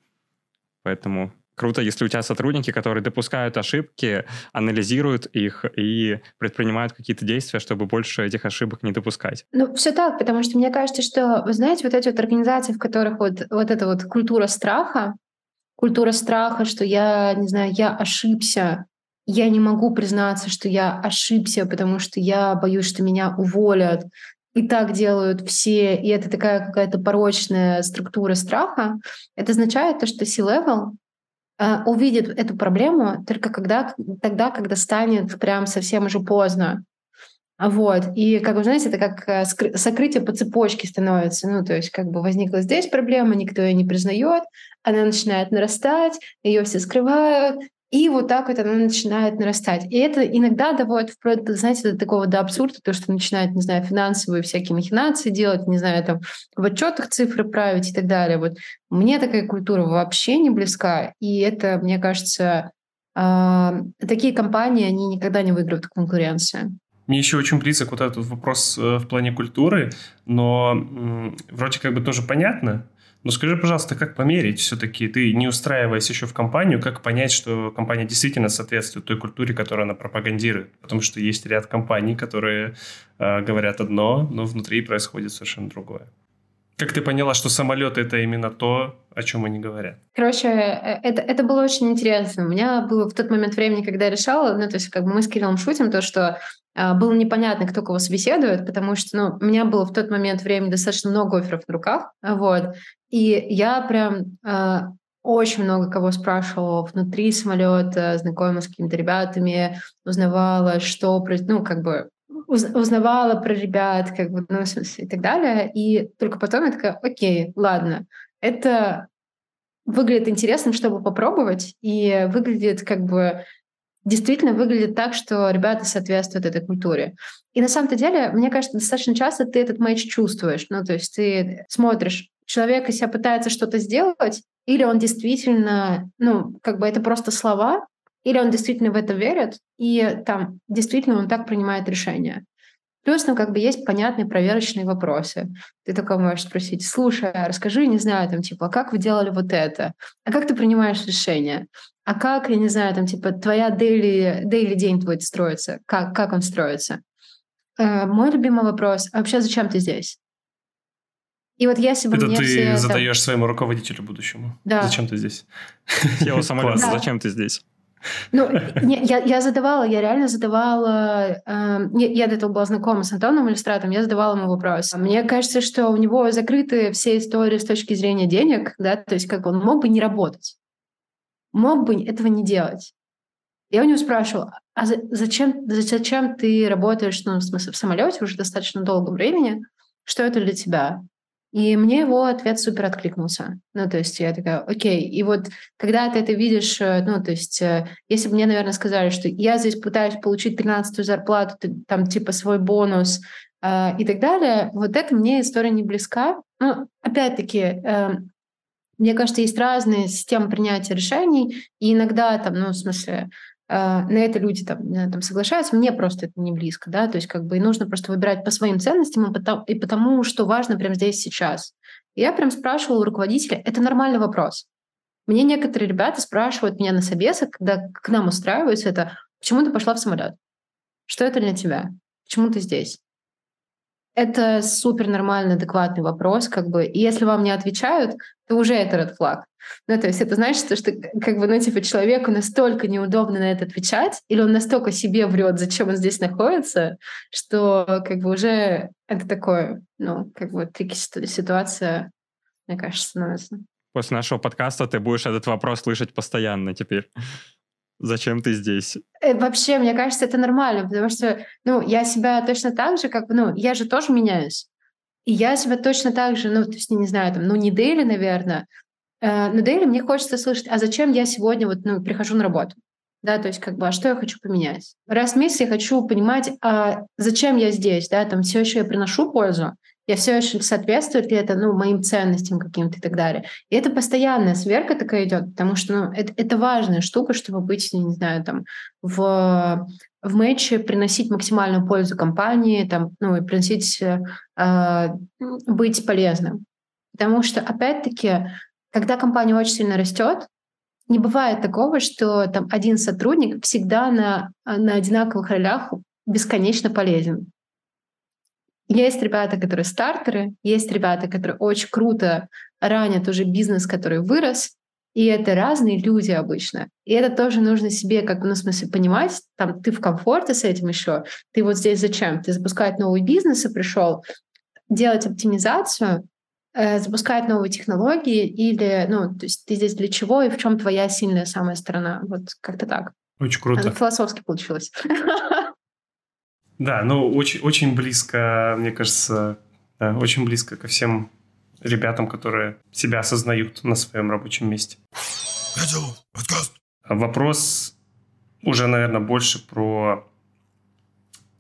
Поэтому круто, если у тебя сотрудники, которые допускают ошибки, анализируют их и предпринимают какие-то действия, чтобы больше этих ошибок не допускать. Ну, все так, потому что мне кажется, что, вы знаете, вот эти вот организации, в которых вот, вот эта вот культура страха, культура страха, что я, не знаю, я ошибся, я не могу признаться, что я ошибся, потому что я боюсь, что меня уволят. И так делают все, и это такая какая-то порочная структура страха. Это означает то, что C-level а, увидит эту проблему только когда, тогда, когда станет прям совсем уже поздно. Вот. И, как вы знаете, это как э, сокрытие по цепочке становится. Ну, то есть, как бы возникла здесь проблема, никто ее не признает, она начинает нарастать, ее все скрывают, и вот так вот она начинает нарастать. И это иногда доводит вплоть, знаете, до такого до абсурда, то, что начинает, не знаю, финансовые всякие махинации делать, не знаю, там, в отчетах цифры править и так далее. Вот мне такая культура вообще не близка. И это, мне кажется, э, такие компании, они никогда не выиграют в конкуренции. Мне еще очень близок вот этот вопрос э, в плане культуры, но вроде как бы тоже понятно, Ну скажи, пожалуйста, как померить все-таки, ты не устраиваясь еще в компанию, как понять, что компания действительно соответствует той культуре, которую она пропагандирует? Потому что есть ряд компаний, которые э, говорят одно, но внутри происходит совершенно другое. Как ты поняла, что самолет это именно то, о чем они говорят? Короче, э, это, это было очень интересно. У меня было в тот момент времени, когда я решала, ну, то есть как бы мы с Кириллом шутим, то, что э, было непонятно, кто кого собеседует, потому что, ну, у меня было в тот момент времени достаточно много офферов на руках, вот, и я прям э, очень много кого спрашивала внутри самолета, знакомилась с какими-то ребятами, узнавала, что, ну, как бы узнавала про ребят, как бы, ну, и так далее. И только потом я такая, окей, ладно, это выглядит интересным, чтобы попробовать, и выглядит как бы действительно выглядит так, что ребята соответствуют этой культуре. И на самом-то деле, мне кажется, достаточно часто ты этот матч чувствуешь. Ну, то есть ты смотришь, человек из себя пытается что-то сделать, или он действительно, ну, как бы это просто слова, или он действительно в это верит, и там действительно он так принимает решение. Плюс, ну, как бы есть понятные проверочные вопросы. Ты только можешь спросить, слушай, а расскажи, не знаю, там, типа, а как вы делали вот это? А как ты принимаешь решение? А как, я не знаю, там, типа, твоя daily, daily день твой строится? Как, как он строится? Э, мой любимый вопрос, а вообще зачем ты здесь? И вот если бы это мне ты все задаешь это... своему руководителю будущему. Да. Зачем ты здесь? Тело самолета, зачем ты здесь? Ну, не, я, я задавала, я реально задавала... Э, я до этого была знакома с Антоном Иллюстратом, я задавала ему вопрос. Мне кажется, что у него закрыты все истории с точки зрения денег, да, то есть как он мог бы не работать, мог бы этого не делать. Я у него спрашивала, а зачем, зачем ты работаешь ну, в, смысле, в самолете уже достаточно долгом времени? Что это для тебя? И мне его ответ супер откликнулся. Ну, то есть я такая, окей. И вот когда ты это видишь, э, ну, то есть э, если бы мне, наверное, сказали, что я здесь пытаюсь получить 13-ю зарплату, там, типа, свой бонус э, и так далее, вот это мне история не близка. Ну, опять-таки, мне кажется, есть разные системы принятия решений, и иногда там, ну, в смысле, на это люди там, там соглашаются, мне просто это не близко, да, то есть как бы нужно просто выбирать по своим ценностям и потому, и потому что важно прямо здесь сейчас. Я прям спрашивала у руководителя, это нормальный вопрос. Мне некоторые ребята спрашивают меня на собесах, когда к нам устраиваются это, почему ты пошла в самолет? Что это для тебя? Почему ты здесь? Это супер нормальный, адекватный вопрос, как бы. И если вам не отвечают, то уже это red flag. Ну, то есть это значит, что, как бы, ну, типа, человеку настолько неудобно на это отвечать, или он настолько себе врет, зачем он здесь находится, что, как бы, уже это такое, ну, как бы, трики ситуация, мне кажется, становится. После нашего подкаста ты будешь этот вопрос слышать постоянно теперь. Зачем ты здесь? Э, вообще, мне кажется, это нормально, потому что, ну, я себя точно так же, как, ну, я же тоже меняюсь. И я себя точно так же, ну, то есть, не знаю, там, ну, не Дейли, наверное, э, но Дейли мне хочется слышать, а зачем я сегодня вот, ну, прихожу на работу? Да, то есть как бы, а что я хочу поменять? Раз в месяц я хочу понимать, а зачем я здесь, да, там все еще я приношу пользу, я все еще соответствует ли это ну, моим ценностям каким-то и так далее. И это постоянная сверка такая идет, потому что ну, это, это важная штука, чтобы быть, не знаю, там, в, в матче приносить максимальную пользу компании, там, ну, и приносить, э, быть полезным. Потому что, опять-таки, когда компания очень сильно растет, не бывает такого, что там один сотрудник всегда на, на одинаковых ролях бесконечно полезен. Есть ребята, которые стартеры, есть ребята, которые очень круто ранят уже бизнес, который вырос, и это разные люди обычно. И это тоже нужно себе, как бы, ну, в смысле, понимать, там, ты в комфорте с этим еще, ты вот здесь зачем? Ты запускать новый бизнес и пришел делать оптимизацию, э, запускать новые технологии или, ну, то есть ты здесь для чего и в чем твоя сильная самая сторона? Вот как-то так. Очень круто. Философски получилось. Да, ну очень, очень близко, мне кажется, да, очень близко ко всем ребятам, которые себя осознают на своем рабочем месте. подкаст. Вопрос уже, наверное, больше про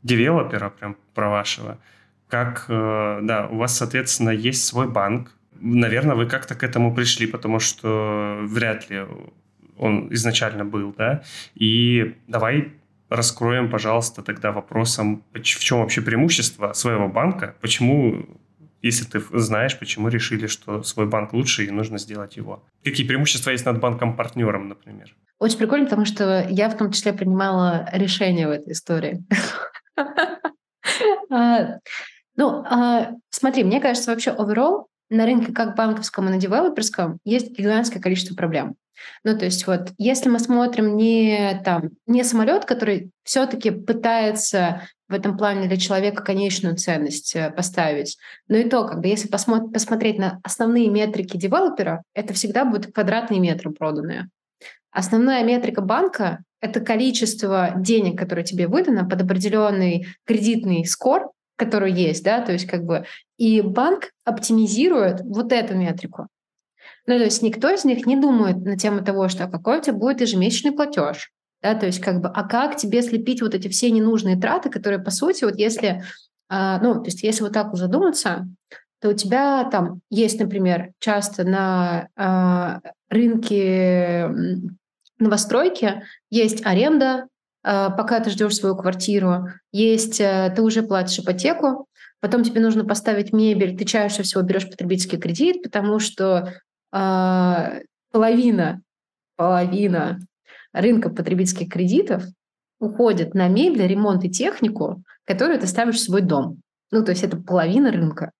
девелопера, прям про вашего. Как, э, да, у вас, соответственно, есть свой банк. Наверное, вы как-то к этому пришли, потому что вряд ли он изначально был, да? И давай раскроем, пожалуйста, тогда вопросом, в чем вообще преимущество своего банка, почему если ты знаешь, почему решили, что свой банк лучше и нужно сделать его. Какие преимущества есть над банком-партнером, например? Очень прикольно, потому что я в том числе принимала решения в этой истории. А, ну, а, смотри, мне кажется, вообще overall на рынке как банковском и на девелоперском есть гигантское количество проблем. Ну, то есть вот если мы смотрим не там, не самолет, который все-таки пытается в этом плане для человека конечную ценность э, поставить, но и то, как бы, если посмотри, посмотреть на основные метрики девелопера, это всегда будут квадратные метры проданные. Основная метрика банка — это количество денег, которое тебе выдано под определенный кредитный скор, который есть, да, то есть как бы и банк оптимизирует вот эту метрику. Ну, то есть никто из них не думает на тему того, что какой у тебя будет ежемесячный платеж, да, то есть как бы, а как тебе слепить вот эти все ненужные траты, которые, по сути, вот если, а, ну, то есть если вот так задуматься, то у тебя там есть, например, часто на а, рынке новостройки есть аренда, пока ты ждешь свою квартиру, есть, а, ты уже платишь ипотеку, потом тебе нужно поставить мебель, ты чаще всего берешь потребительский кредит, потому что а, половина, половина рынка потребительских кредитов уходит на мебель, ремонт и технику, которую ты ставишь в свой дом. Ну, то есть это половина рынка.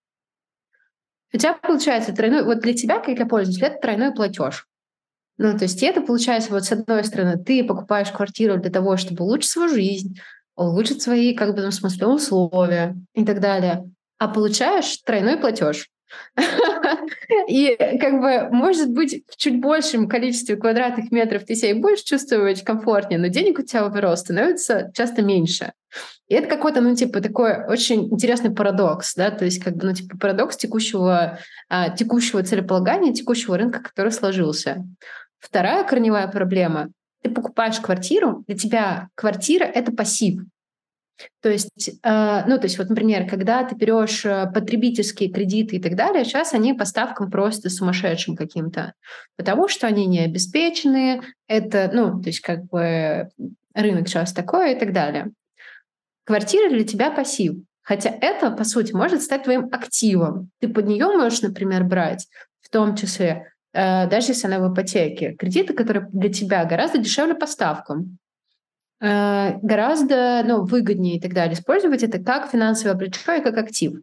У тебя получается тройной, вот для тебя, как для пользователя, это тройной платеж. Ну, то есть это получается, вот с одной стороны, ты покупаешь квартиру для того, чтобы улучшить свою жизнь, улучшить свои, как бы, в смысле, условия и так далее, а получаешь тройной платеж. И как бы, может быть, в чуть большем количестве квадратных метров ты себя и будешь чувствовать комфортнее, но денег у тебя overall становится часто меньше. И это какой-то, ну, типа, такой очень интересный парадокс, да, то есть, как бы, ну, типа, парадокс текущего, а, текущего целеполагания, текущего рынка, который сложился. Вторая корневая проблема — ты покупаешь квартиру, для тебя квартира — это пассив. То есть, э, ну, то есть, вот, например, когда ты берешь э, потребительские кредиты и так далее, сейчас они по ставкам просто сумасшедшим каким-то, потому что они не обеспечены, это, ну, то есть, как бы рынок сейчас такой и так далее. Квартира для тебя пассив. Хотя это, по сути, может стать твоим активом. Ты под нее можешь, например, брать, в том числе, даже если она в ипотеке, кредиты, которые для тебя гораздо дешевле по ставкам. Э, гораздо ну, выгоднее и так далее использовать это как финансовое плечо и как актив.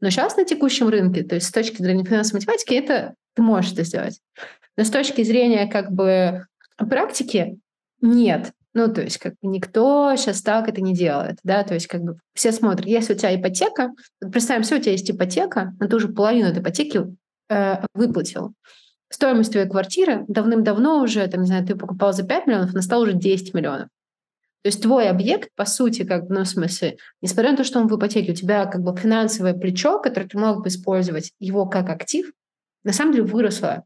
Но сейчас на текущем рынке, то есть с точки зрения финансовой математики, это ты можешь это сделать. Но с точки зрения как бы практики нет. Ну, то есть как бы никто сейчас так это не делает, да, то есть как бы все смотрят, если у тебя ипотека, представим, все, у тебя есть ипотека, но ты уже половину этой ипотеки э, выплатил стоимость твоей квартиры давным-давно уже, там, не знаю, ты покупал за 5 миллионов, она стала уже 10 миллионов. То есть твой объект, по сути, как ну, в смысле, несмотря на то, что он в ипотеке, у тебя как бы финансовое плечо, которое ты мог бы использовать его как актив, на самом деле выросло.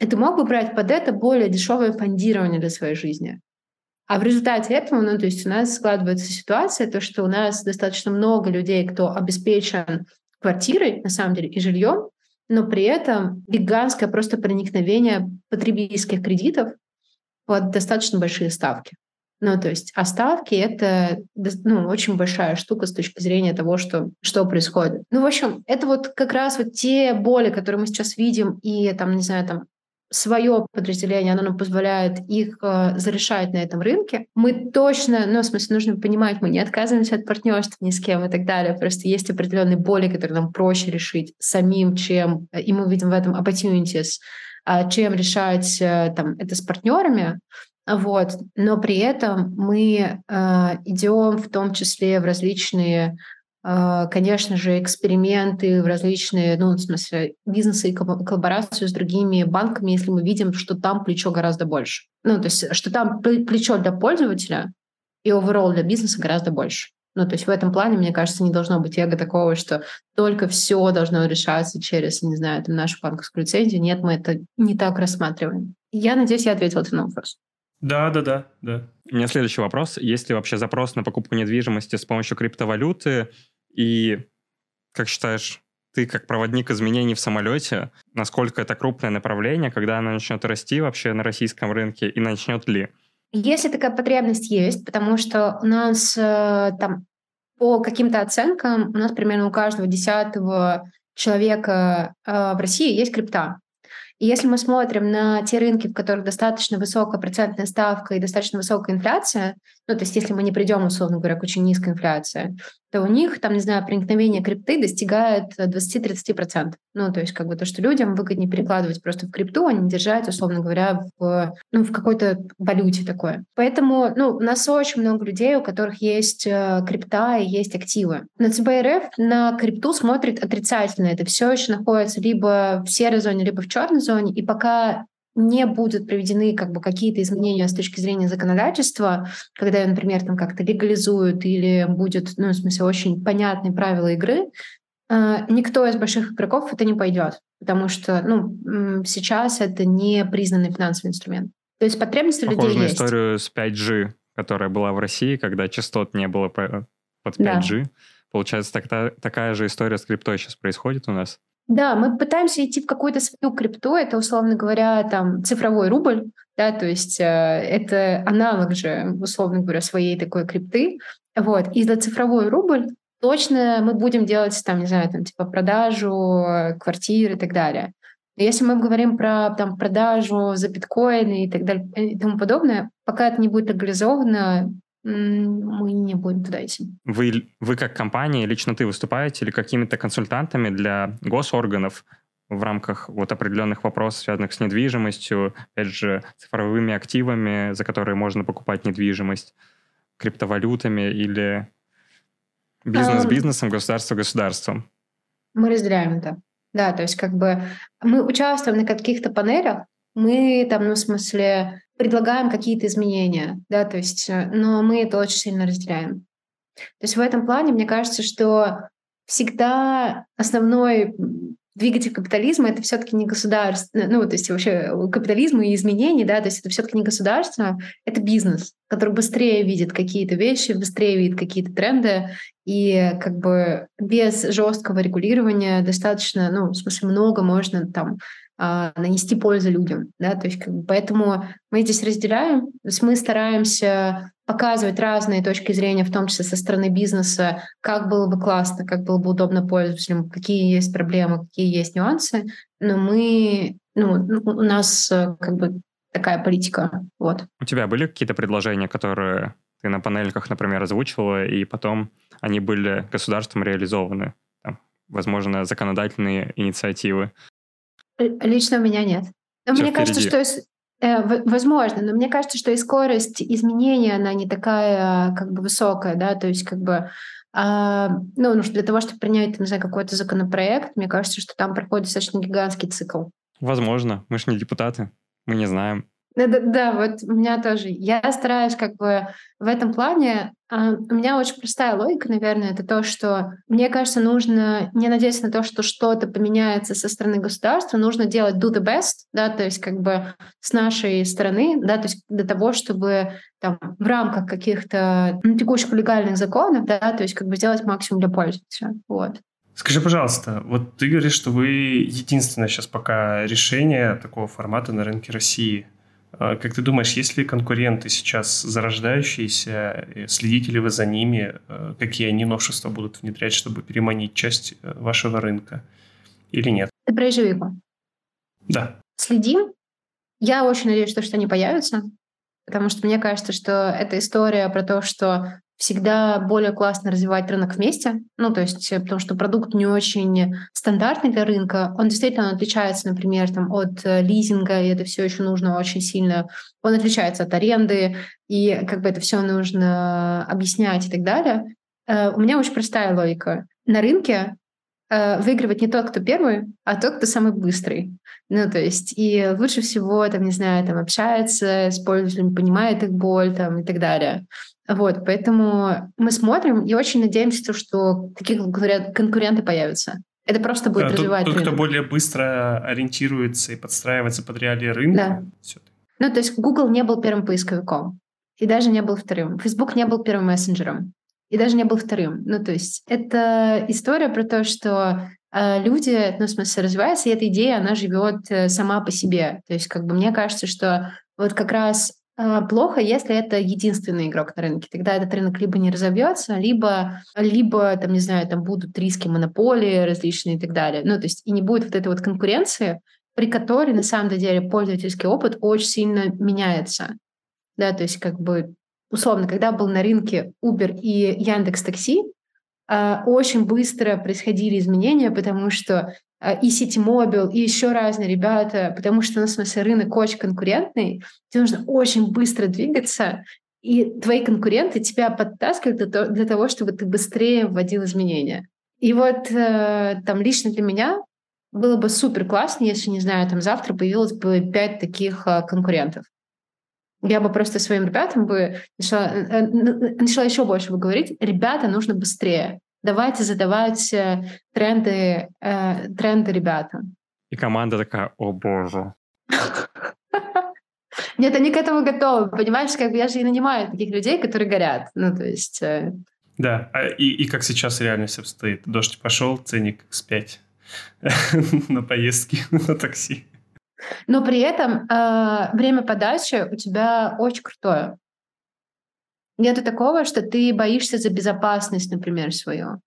И ты мог бы брать под это более дешевое фондирование для своей жизни. А в результате этого, ну, то есть у нас складывается ситуация, то, что у нас достаточно много людей, кто обеспечен квартирой, на самом деле, и жильем, но при этом гигантское просто проникновение потребительских кредитов под достаточно большие ставки. Ну, то есть, а ставки — это ну, очень большая штука с точки зрения того, что, что происходит. Ну, в общем, это вот как раз вот те боли, которые мы сейчас видим, и там, не знаю, там свое подразделение, оно нам позволяет их э, зарешать на этом рынке. Мы точно, ну, в смысле, нужно понимать, мы не отказываемся от партнерства ни с кем и так далее. Просто есть определенные боли, которые нам проще решить самим, чем, э, и мы видим в этом opportunities, э, чем решать э, там, это с партнерами. Вот. Но при этом мы э, идем в том числе в различные а, конечно же, эксперименты в различные, ну, в смысле, бизнесы и коллаборацию с другими банками, если мы видим, что там плечо гораздо больше. Ну, то есть, что там плечо для пользователя и overall для бизнеса гораздо больше. Ну, то есть в этом плане, мне кажется, не должно быть эго такого, что только все должно решаться через, не знаю, там, нашу банковскую лицензию. Нет, мы это не так рассматриваем. Я надеюсь, я ответила на вопрос. Да, да, да, да. У меня следующий вопрос. Есть ли вообще запрос на покупку недвижимости с помощью криптовалюты? И как считаешь, ты как проводник изменений в самолете, насколько это крупное направление, когда оно начнет расти вообще на российском рынке и начнет ли? Если такая потребность есть, потому что у нас э, там по каким-то оценкам у нас примерно у каждого десятого человека э, в России есть крипта. И если мы смотрим на те рынки, в которых достаточно высокая процентная ставка и достаточно высокая инфляция, ну, то есть если мы не придем, условно говоря, к очень низкой инфляции, то у них, там, не знаю, проникновение крипты достигает 20-30%. Ну, то есть как бы то, что людям выгоднее перекладывать просто в крипту, а не держать, условно говоря, в, ну, в какой-то валюте такое. Поэтому, ну, у нас очень много людей, у которых есть э, крипта и есть активы. На ЦБРФ на крипту смотрит отрицательно. Это все еще находится либо в серой зоне, либо в черной зоне. И пока не будут проведены как бы какие-то изменения с точки зрения законодательства, когда, например, там как-то легализуют или будет, ну, в смысле, очень понятные правила игры, э, никто из больших игроков это не пойдет, потому что, ну, сейчас это не признанный финансовый инструмент. То есть потребности Похоже людей есть. историю с 5G, которая была в России, когда частот не было под 5G. Да. Получается, так, такая же история с криптой сейчас происходит у нас? Да, мы пытаемся идти в какую-то свою крипту, это, условно говоря, там цифровой рубль, да, то есть э, это аналог же, условно говоря, своей такой крипты. Вот. И за цифровой рубль точно мы будем делать, там, не знаю, там, типа продажу э, квартир и так далее. Если мы говорим про там, продажу за биткоины и так далее и тому подобное, пока это не будет легализовано, мы не будем туда идти. Вы, вы как компания, лично ты выступаете или какими-то консультантами для госорганов в рамках вот определенных вопросов, связанных с недвижимостью, опять же, цифровыми активами, за которые можно покупать недвижимость, криптовалютами или бизнес бизнесом, государство государством? Мы разделяем это. Да, то есть как бы мы участвуем на каких-то панелях, мы там, ну, в смысле, предлагаем какие-то изменения, да, то есть, э, но мы это очень сильно разделяем. То есть в этом плане мне кажется, что всегда основной двигатель капитализма это все-таки не государство, ну, то есть вообще капитализм и изменения, да, то есть это все-таки не государство, это бизнес, который быстрее видит какие-то вещи, быстрее видит какие-то тренды, и как бы без жесткого регулирования достаточно, ну, в смысле, много можно там нанести пользу людям. Да? То есть, как бы, поэтому мы здесь разделяем. То есть мы стараемся показывать разные точки зрения, в том числе со стороны бизнеса, как было бы классно, как было бы удобно пользователям, какие есть проблемы, какие есть нюансы. Но мы, ну, у нас э, как бы такая политика. Вот. У тебя были какие-то предложения, которые ты на панельках, например, озвучивала, и потом они были государством реализованы? Возможно, законодательные инициативы. Лично у меня нет. Но мне кажется, что э, возможно, но мне кажется, что и скорость изменения она не такая как бы высокая, да, то есть как бы а, ну, ну, для того, чтобы принять, не знаю, какой-то законопроект, мне кажется, что там проходит достаточно гигантский цикл. Возможно. Мы же не депутаты. Мы не знаем. Да, да, вот у меня тоже. Я стараюсь как бы в этом плане. А, у меня очень простая логика, наверное, это то, что мне кажется, нужно не надеяться на то, что что-то поменяется со стороны государства, нужно делать do the best, да, то есть как бы с нашей стороны, да, то есть для того, чтобы там в рамках каких-то ну, текущих легальных законов, да, то есть как бы сделать максимум для пользователя, вот. Скажи, пожалуйста, вот ты говоришь, что вы единственное сейчас пока решение такого формата на рынке России. А как ты думаешь, есть ли конкуренты сейчас зарождающиеся, следите ли вы за ними, э, какие они новшества будут внедрять, чтобы переманить часть э, вашего рынка или нет? Ты про ежевику? Да. Следим. Я очень надеюсь, что, что они появятся, потому что мне кажется, что эта история про то, что всегда более классно развивать рынок вместе. Ну, то есть, э, потому что продукт не очень стандартный для рынка. Он действительно отличается, например, там, от э, лизинга, и это все еще нужно очень сильно. Он отличается от аренды, и как бы это все нужно объяснять и так далее. Э, у меня очень простая логика. На рынке выигрывает не тот, кто первый, а тот, кто самый быстрый. Ну, то есть, и лучше всего, там, не знаю, там, общается с пользователями, понимает их боль, там, и так далее. Вот, поэтому мы смотрим и очень надеемся, что такие конкуренты появятся. Это просто будет да, развивать тот, тот, кто более быстро ориентируется и подстраивается под реалии рынка. Да. Ну, то есть Google не был первым поисковиком, и даже не был вторым. Facebook не был первым мессенджером, и даже не был вторым. Ну, то есть это история про то, что э, люди, ну, в смысле, развиваются, и эта идея, она живет э, сама по себе. То есть как бы мне кажется, что вот как раз плохо, если это единственный игрок на рынке. Тогда этот рынок либо не разовьется, либо, либо там, не знаю, там будут риски монополии различные и так далее. Ну, то есть и не будет вот этой вот конкуренции, при которой на самом деле пользовательский опыт очень сильно меняется. Да, то есть как бы условно, когда был на рынке Uber и Яндекс Такси, а, очень быстро происходили изменения, потому что а, и Ситимобил, и еще разные ребята, потому что, ну, в смысле, рынок очень конкурентный, тебе нужно очень быстро двигаться, и твои конкуренты тебя подтаскивают для, того, чтобы ты быстрее вводил изменения. И вот э, там лично для меня было бы супер классно, если, не знаю, там завтра появилось бы пять таких э, конкурентов. Я бы просто своим ребятам бы начала, э начала еще больше бы говорить, ребята, нужно быстрее давайте задавать э, тренды, э, тренды ребятам. И команда такая, о боже. Нет, они к этому готовы. Понимаешь, как я же и нанимаю таких людей, которые горят. Ну, то есть... Э... Да, а и, и как сейчас реальность обстоит. Дождь пошел, ценник с 5 на поездки на такси. Но при этом э, время подачи у тебя очень крутое. Нету такого, что ты боишься за безопасность, например, свою.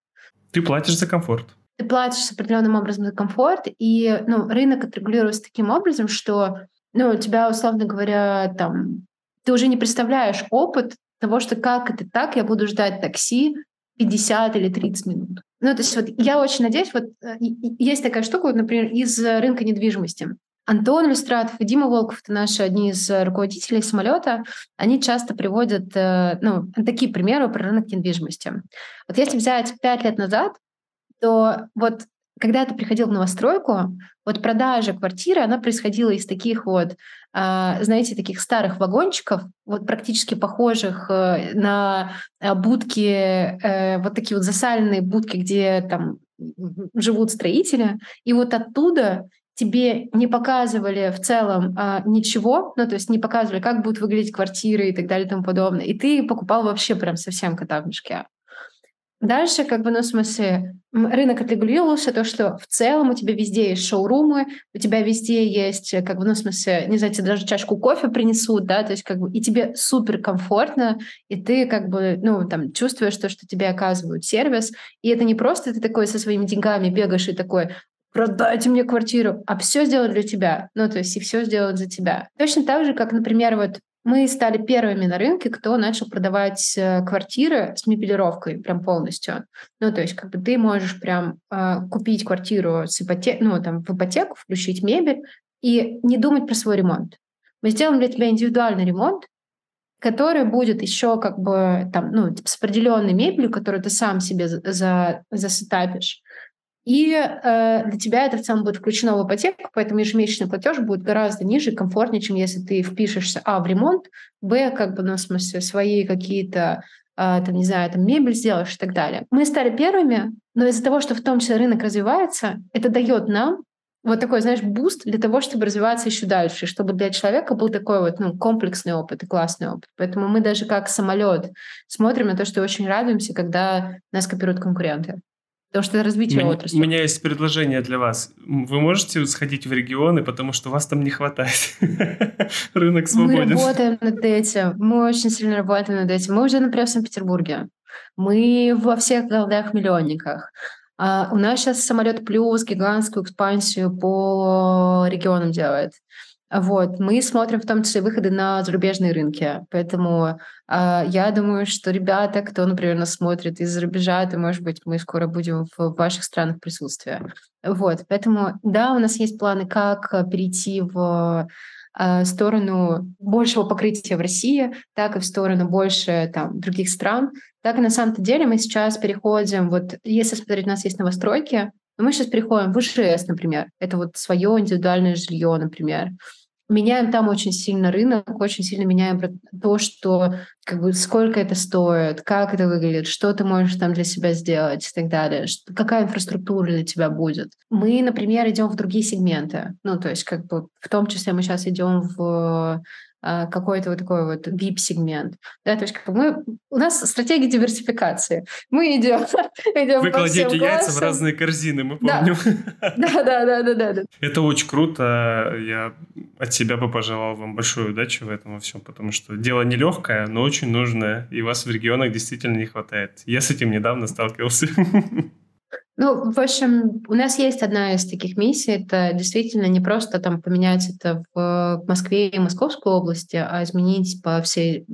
Ты платишь за комфорт. Ты платишь определенным образом за комфорт, и ну, рынок отрегулируется таким образом, что ну, у тебя, условно говоря, там, ты уже не представляешь опыт того, что как это так, я буду ждать такси 50 или 30 минут. Ну, то есть вот я очень надеюсь, вот э, есть такая штука, вот, например, из рынка недвижимости. Антон Иллюстратов и Дима Волков, это наши одни из э, руководителей самолета, они часто приводят э, ну, такие примеры про рынок недвижимости. Вот если взять пять лет назад, то вот когда ты приходил в новостройку, вот продажа квартиры, она происходила из таких вот, а, знаете, таких старых вагончиков, вот практически похожих э, на будки, вот такие вот засаленные будки, где там живут строители, и вот оттуда тебе не показывали в целом а, ничего, ну, то есть не показывали, как будут выглядеть квартиры и так далее и тому подобное, и ты покупал вообще прям совсем кота в мешке. Дальше, как бы, ну, в смысле, рынок отрегулировался, то, что в целом у тебя везде есть шоурумы, у тебя везде есть, как бы, ну, в смысле, не знаю, тебе даже чашку кофе принесут, да, то есть, как бы, и тебе супер комфортно, и ты, как бы, ну, там, чувствуешь то, что тебе оказывают сервис, и это не просто ты такой со своими деньгами бегаешь и такой, продайте мне квартиру, а все сделают для тебя. Ну, то есть и все сделают за тебя. Точно так же, как, например, вот мы стали первыми на рынке, кто начал продавать э, квартиры с мебелировкой прям полностью. Ну, то есть как бы ты можешь прям э, купить квартиру с ипоте... ну, там, в ипотеку, включить мебель и не думать про свой ремонт. Мы сделаем для тебя индивидуальный ремонт, который будет еще как бы там, ну, с определенной мебелью, которую ты сам себе за, за, засетапишь. И э, для тебя это в целом будет включено в ипотеку, поэтому ежемесячный платеж будет гораздо ниже и комфортнее, чем если ты впишешься, а, в ремонт, б, как бы, ну, в смысле, свои какие-то, э, там, не знаю, там, мебель сделаешь и так далее. Мы стали первыми, но из-за того, что в том числе рынок развивается, это дает нам вот такой, знаешь, boost для того, чтобы развиваться еще дальше, чтобы для человека был такой вот ну, комплексный опыт и классный опыт. Поэтому мы даже как Самолет смотрим на то, что очень радуемся, когда нас копируют конкуренты. Потому что это развитие меня, отрасли. У меня есть предложение для вас. Вы можете сходить в регионы, потому что вас там не хватает. Рынок свободен. Мы работаем над этим. Мы очень сильно работаем над этим. Мы уже, например, в Санкт-Петербурге. Мы во всех городах-миллионниках. Uh, у нас сейчас самолет плюс гигантскую экспансию по регионам делает. Вот. Мы смотрим в том числе выходы на зарубежные рынки. Поэтому э, я думаю, что ребята, кто, например, нас смотрит из-за рубежа, то, может быть, мы скоро будем в ваших странах присутствия. Вот. Поэтому, да, у нас есть планы, как перейти в э, сторону большего покрытия в России, так и в сторону больше там, других стран. Так и на самом-то деле мы сейчас переходим, вот если смотреть, у нас есть новостройки, но мы сейчас переходим в ИЖС, например. Это вот свое индивидуальное жилье, например. Меняем там очень сильно рынок, очень сильно меняем то, что как бы сколько это стоит, как это выглядит, что ты можешь там для себя сделать и так далее, что, какая инфраструктура для тебя будет. Мы, например, идем в другие сегменты. Ну, то есть как бы в том числе мы сейчас идем в какой-то вот такой вот VIP-сегмент. Да, то есть как мы, у нас стратегия диверсификации. Мы идем, идем Вы кладете яйца в разные корзины, мы помним. Да, да, да, да, да, да. Это очень круто. Я от себя бы пожелал вам большой удачи в этом во всем, потому что дело нелегкое, но очень нужное, и вас в регионах действительно не хватает. Я с этим недавно сталкивался. Ну, в общем, у нас есть одна из таких миссий. Это действительно не просто там поменять это в Москве и Московской области, а изменить по всей,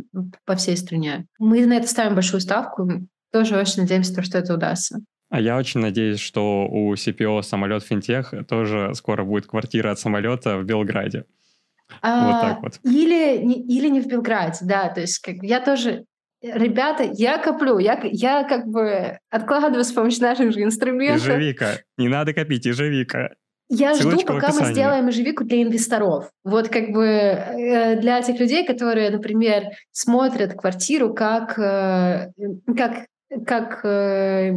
по всей стране. Мы на это ставим большую ставку. Тоже очень надеемся, что это удастся. А я очень надеюсь, что у CPO самолет Финтех тоже скоро будет квартира от самолета в Белграде. А, вот так вот. Или, или не в Белграде, да. То есть как, я тоже Ребята, я коплю, я, я как бы откладываю с помощью наших же инструментов. Ежевика. Не надо копить, ежевика. Я Ссылочка жду, пока мы сделаем ежевику для инвесторов. Вот как бы э, для тех людей, которые, например, смотрят квартиру как, э, как как э,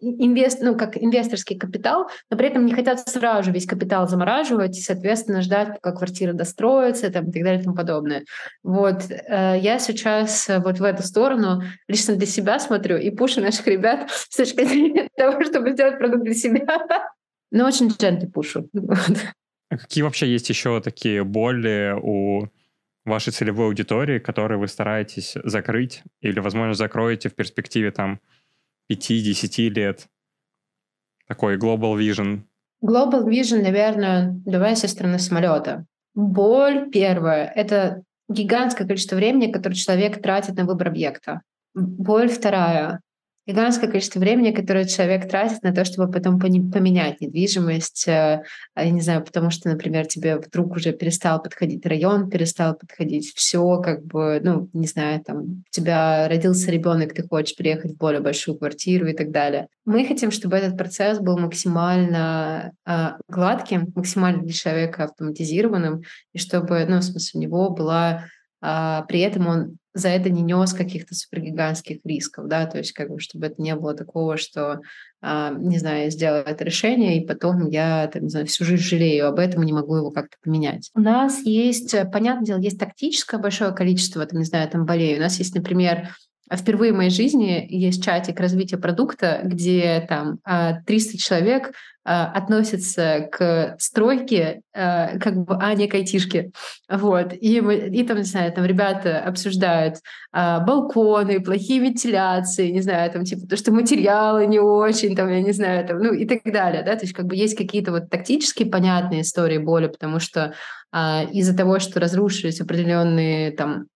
инвест, ну, как инвесторский капитал, но при этом не хотят сразу весь капитал замораживать и, соответственно, ждать, пока квартира достроится там, и так далее и тому подобное. Вот. Э, я сейчас вот в эту сторону лично для себя смотрю и пушу наших ребят с точки зрения того, чтобы сделать продукт для себя. Но очень джентли пушу. А какие вообще есть еще такие боли у вашей целевой аудитории, которую вы стараетесь закрыть или, возможно, закроете в перспективе там 5-10 лет? Такой global vision. Global vision, наверное, давай со стороны самолета. Боль первая — это гигантское количество времени, которое человек тратит на выбор объекта. Боль вторая гигантское количество времени, которое человек тратит на то, чтобы потом поменять недвижимость. Э, а, я не знаю, потому что, например, тебе вдруг уже перестал подходить район, перестал подходить все, как бы, ну, не знаю, там, у тебя родился ребенок, ты хочешь приехать в более большую квартиру и так далее. Мы хотим, чтобы этот процесс был максимально э, гладким, максимально для человека автоматизированным, и чтобы, ну, в смысле, у него была а, при этом он за это не нес каких-то супергигантских рисков, да, то есть как бы чтобы это не было такого, что, а, не знаю, я сделала это решение, и потом я, там, не знаю, всю жизнь жалею об этом и не могу его как-то поменять. У нас есть, понятное дело, есть тактическое большое количество, там, не знаю, там болей. У нас есть, например, Впервые в моей жизни есть чатик развития продукта, где там 300 а, человек а, относятся к стройке а, как бы, а не к айтишке. Вот. И, мы, и там, не знаю, там ребята обсуждают балконы, плохие вентиляции, не знаю, там типа то, что материалы не очень, там, я не знаю, там, ну и так далее, да, то есть как бы есть какие-то вот тактические понятные истории боли, потому что а, из-за того, что разрушились определенные там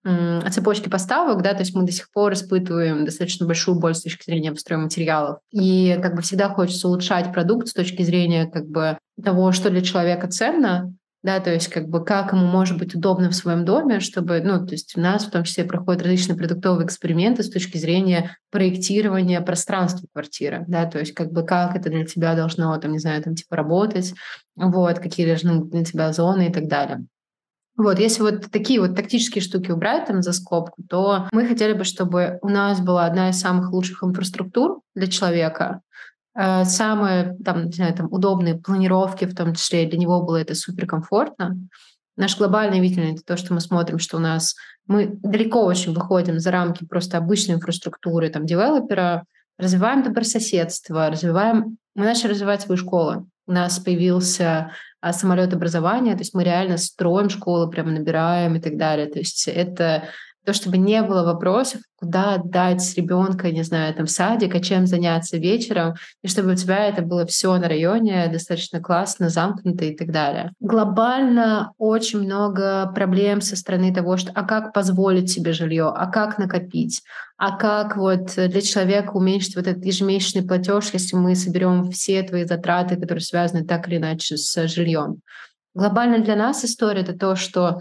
цепочки поставок, да, то есть мы до сих пор испытываем достаточно большую боль с точки зрения стройматериалов. И как бы всегда хочется улучшать продукт с точки зрения как бы того, что для человека ценно, да, то есть как бы как ему может быть удобно в своем доме, чтобы, ну, то есть у нас в том числе проходят различные продуктовые эксперименты с точки зрения проектирования пространства квартиры, да, то есть как бы как это для тебя должно, там, не знаю, там типа работать, вот, какие должны быть для тебя зоны и так далее. Вот, если вот такие вот тактические штуки убрать там за скобку, то мы хотели бы, чтобы у нас была одна из самых лучших инфраструктур для человека, самые там, не знаю, там, удобные планировки, в том числе для него было это суперкомфортно. Наш глобальный видение — это то, что мы смотрим, что у нас мы далеко очень выходим за рамки просто обычной инфраструктуры там, девелопера, развиваем добрососедство, развиваем... Мы начали развивать свою школу. У нас появился а, самолет образования, то есть мы реально строим школы, прямо набираем и так далее. То есть это то, чтобы не было вопросов, куда отдать ребенка, не знаю, там, в садик, а чем заняться вечером, и чтобы у тебя это было все на районе достаточно классно, замкнуто и так далее. Глобально очень много проблем со стороны того, что а как позволить себе жилье, а как накопить, а как вот для человека уменьшить вот этот ежемесячный платеж, если мы соберем все твои затраты, которые связаны так или иначе с жильем. Глобально для нас история — это то, что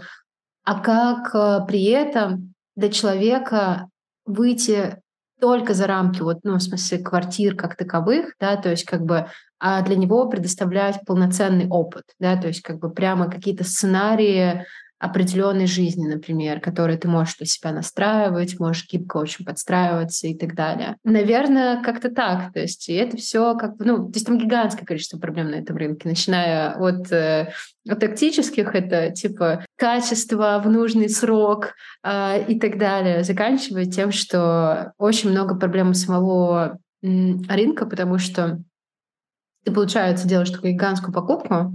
а как э, при этом для человека выйти только за рамки, вот, ну, в смысле, квартир как таковых, да, то есть как бы а для него предоставлять полноценный опыт, да, то есть как бы прямо какие-то сценарии определенной жизни, например, которые ты можешь для себя настраивать, можешь гибко очень подстраиваться и так далее. Наверное, как-то так. То есть это все как бы, ну, то есть там гигантское количество проблем на этом рынке, начиная от, э, тактических, это типа качество в нужный срок э, и так далее, заканчивая тем, что очень много проблем у самого рынка, потому что ты, получается, делаешь такую гигантскую покупку,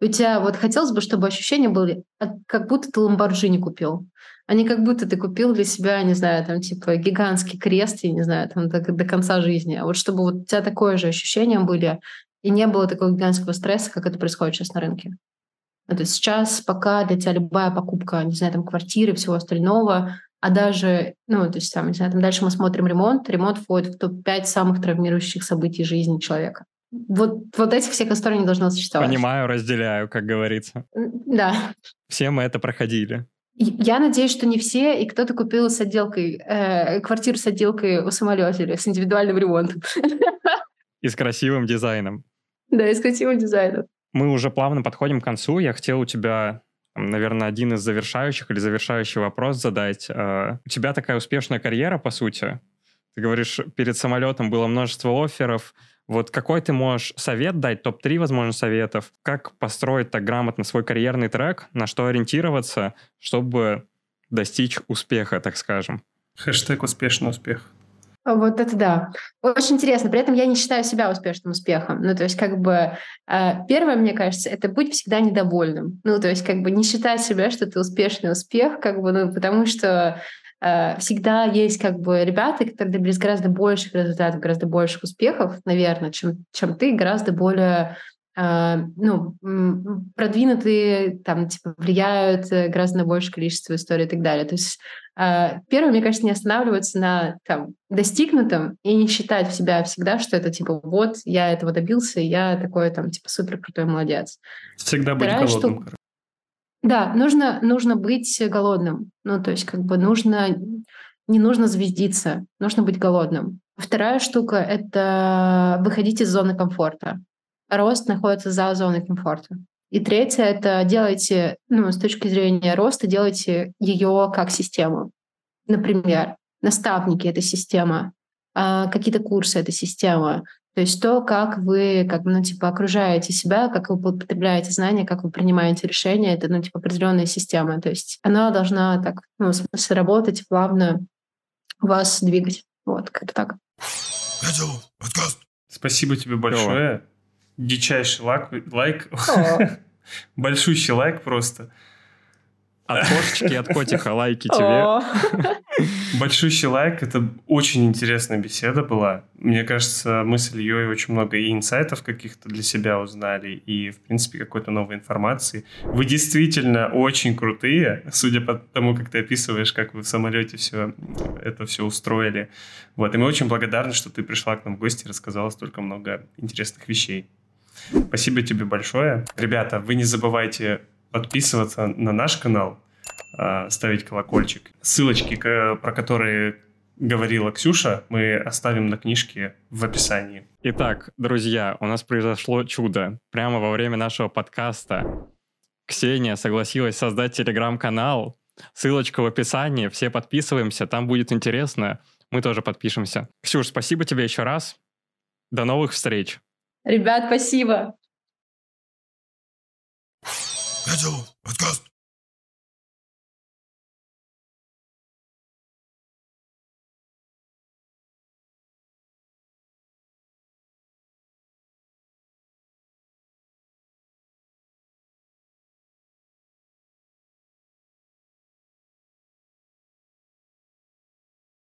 у тебя вот хотелось бы, чтобы ощущения были, как будто ты Ламборджини купил, а не как будто ты купил для себя, не знаю, там, типа, гигантский крест, я не знаю, там, до, до конца жизни. А вот чтобы вот у тебя такое же ощущение были, и не было такого гигантского стресса, как это происходит сейчас на рынке. Ну, то есть сейчас пока для тебя любая покупка, не знаю, там, квартиры, всего остального, а даже, ну, то есть, там, не знаю, там дальше мы смотрим ремонт, ремонт входит в топ-5 самых травмирующих событий жизни человека. Вот, вот этих всех историй не должно существовать. Понимаю, разделяю, как говорится. Да. Все мы это проходили. Я надеюсь, что не все, и кто-то купил с отделкой, э, квартиру с отделкой у самолета с индивидуальным ремонтом. И с красивым дизайном. Да, и с красивым дизайном. Мы уже плавно подходим к концу. Я хотел у тебя, наверное, один из завершающих или завершающий вопрос задать. Э, у тебя такая успешная карьера, по сути. Ты говоришь, перед самолетом было множество офферов, вот какой ты можешь совет дать, топ-3, возможно, советов, как построить так грамотно свой карьерный трек, на что ориентироваться, чтобы достичь успеха, так скажем? Хэштег «Успешный успех». Вот это да. Очень интересно. При этом я не считаю себя успешным успехом. Ну, то есть, как бы, э, первое, мне кажется, это быть всегда недовольным. Ну, то есть, как бы не считать себя, что ты успешный успех, как бы, ну, потому что всегда есть как бы ребята, которые добились гораздо больших результатов, гораздо больших успехов, наверное, чем, чем ты, гораздо более э, ну, продвинутые, там, типа, влияют э, гораздо на большее количество историй и так далее. То есть первое, мне кажется, не останавливаться на там, достигнутом и не считать в себя всегда, что это типа вот, я этого добился, я такой там типа супер крутой молодец. Всегда быть Вторая голодным. Штука, да, нужно, нужно быть голодным. Ну, то есть как бы нужно, не нужно звездиться, нужно быть голодным. Вторая штука — это выходить из зоны комфорта. Рост находится за зоной комфорта. И третье — это делайте, ну, с точки зрения роста, делайте ее как систему. Например, наставники — это система, а какие-то курсы — это система, то есть то, как вы как бы, ну, типа, окружаете себя, как вы употребляете знания, как вы принимаете решения, это, ну, типа, определенная система. То есть она должна так, ну, в смысле, работать плавно, вас двигать. Вот, как так. Спасибо тебе большое. Дичайший лайк. лайк. Большущий лайк просто. От кошечки, от котика лайки тебе. Большущий лайк. Это очень интересная беседа была. Мне кажется, мы с Ильей очень много и инсайтов каких-то для себя узнали, и, в принципе, какой-то новой информации. Вы действительно очень крутые, судя по тому, как ты описываешь, как вы в самолете все это все устроили. Вот. И мы очень благодарны, что ты пришла к нам в гости и рассказала столько много интересных вещей. Спасибо тебе большое. Ребята, вы не забывайте подписываться на наш канал, ставить колокольчик. Ссылочки, про которые говорила Ксюша, мы оставим на книжке в описании. Итак, друзья, у нас произошло чудо. Прямо во время нашего подкаста Ксения согласилась создать телеграм-канал. Ссылочка в описании. Все подписываемся, там будет интересно. Мы тоже подпишемся. Ксюш, спасибо тебе еще раз. До новых встреч. Ребят, спасибо. Я делал подкаст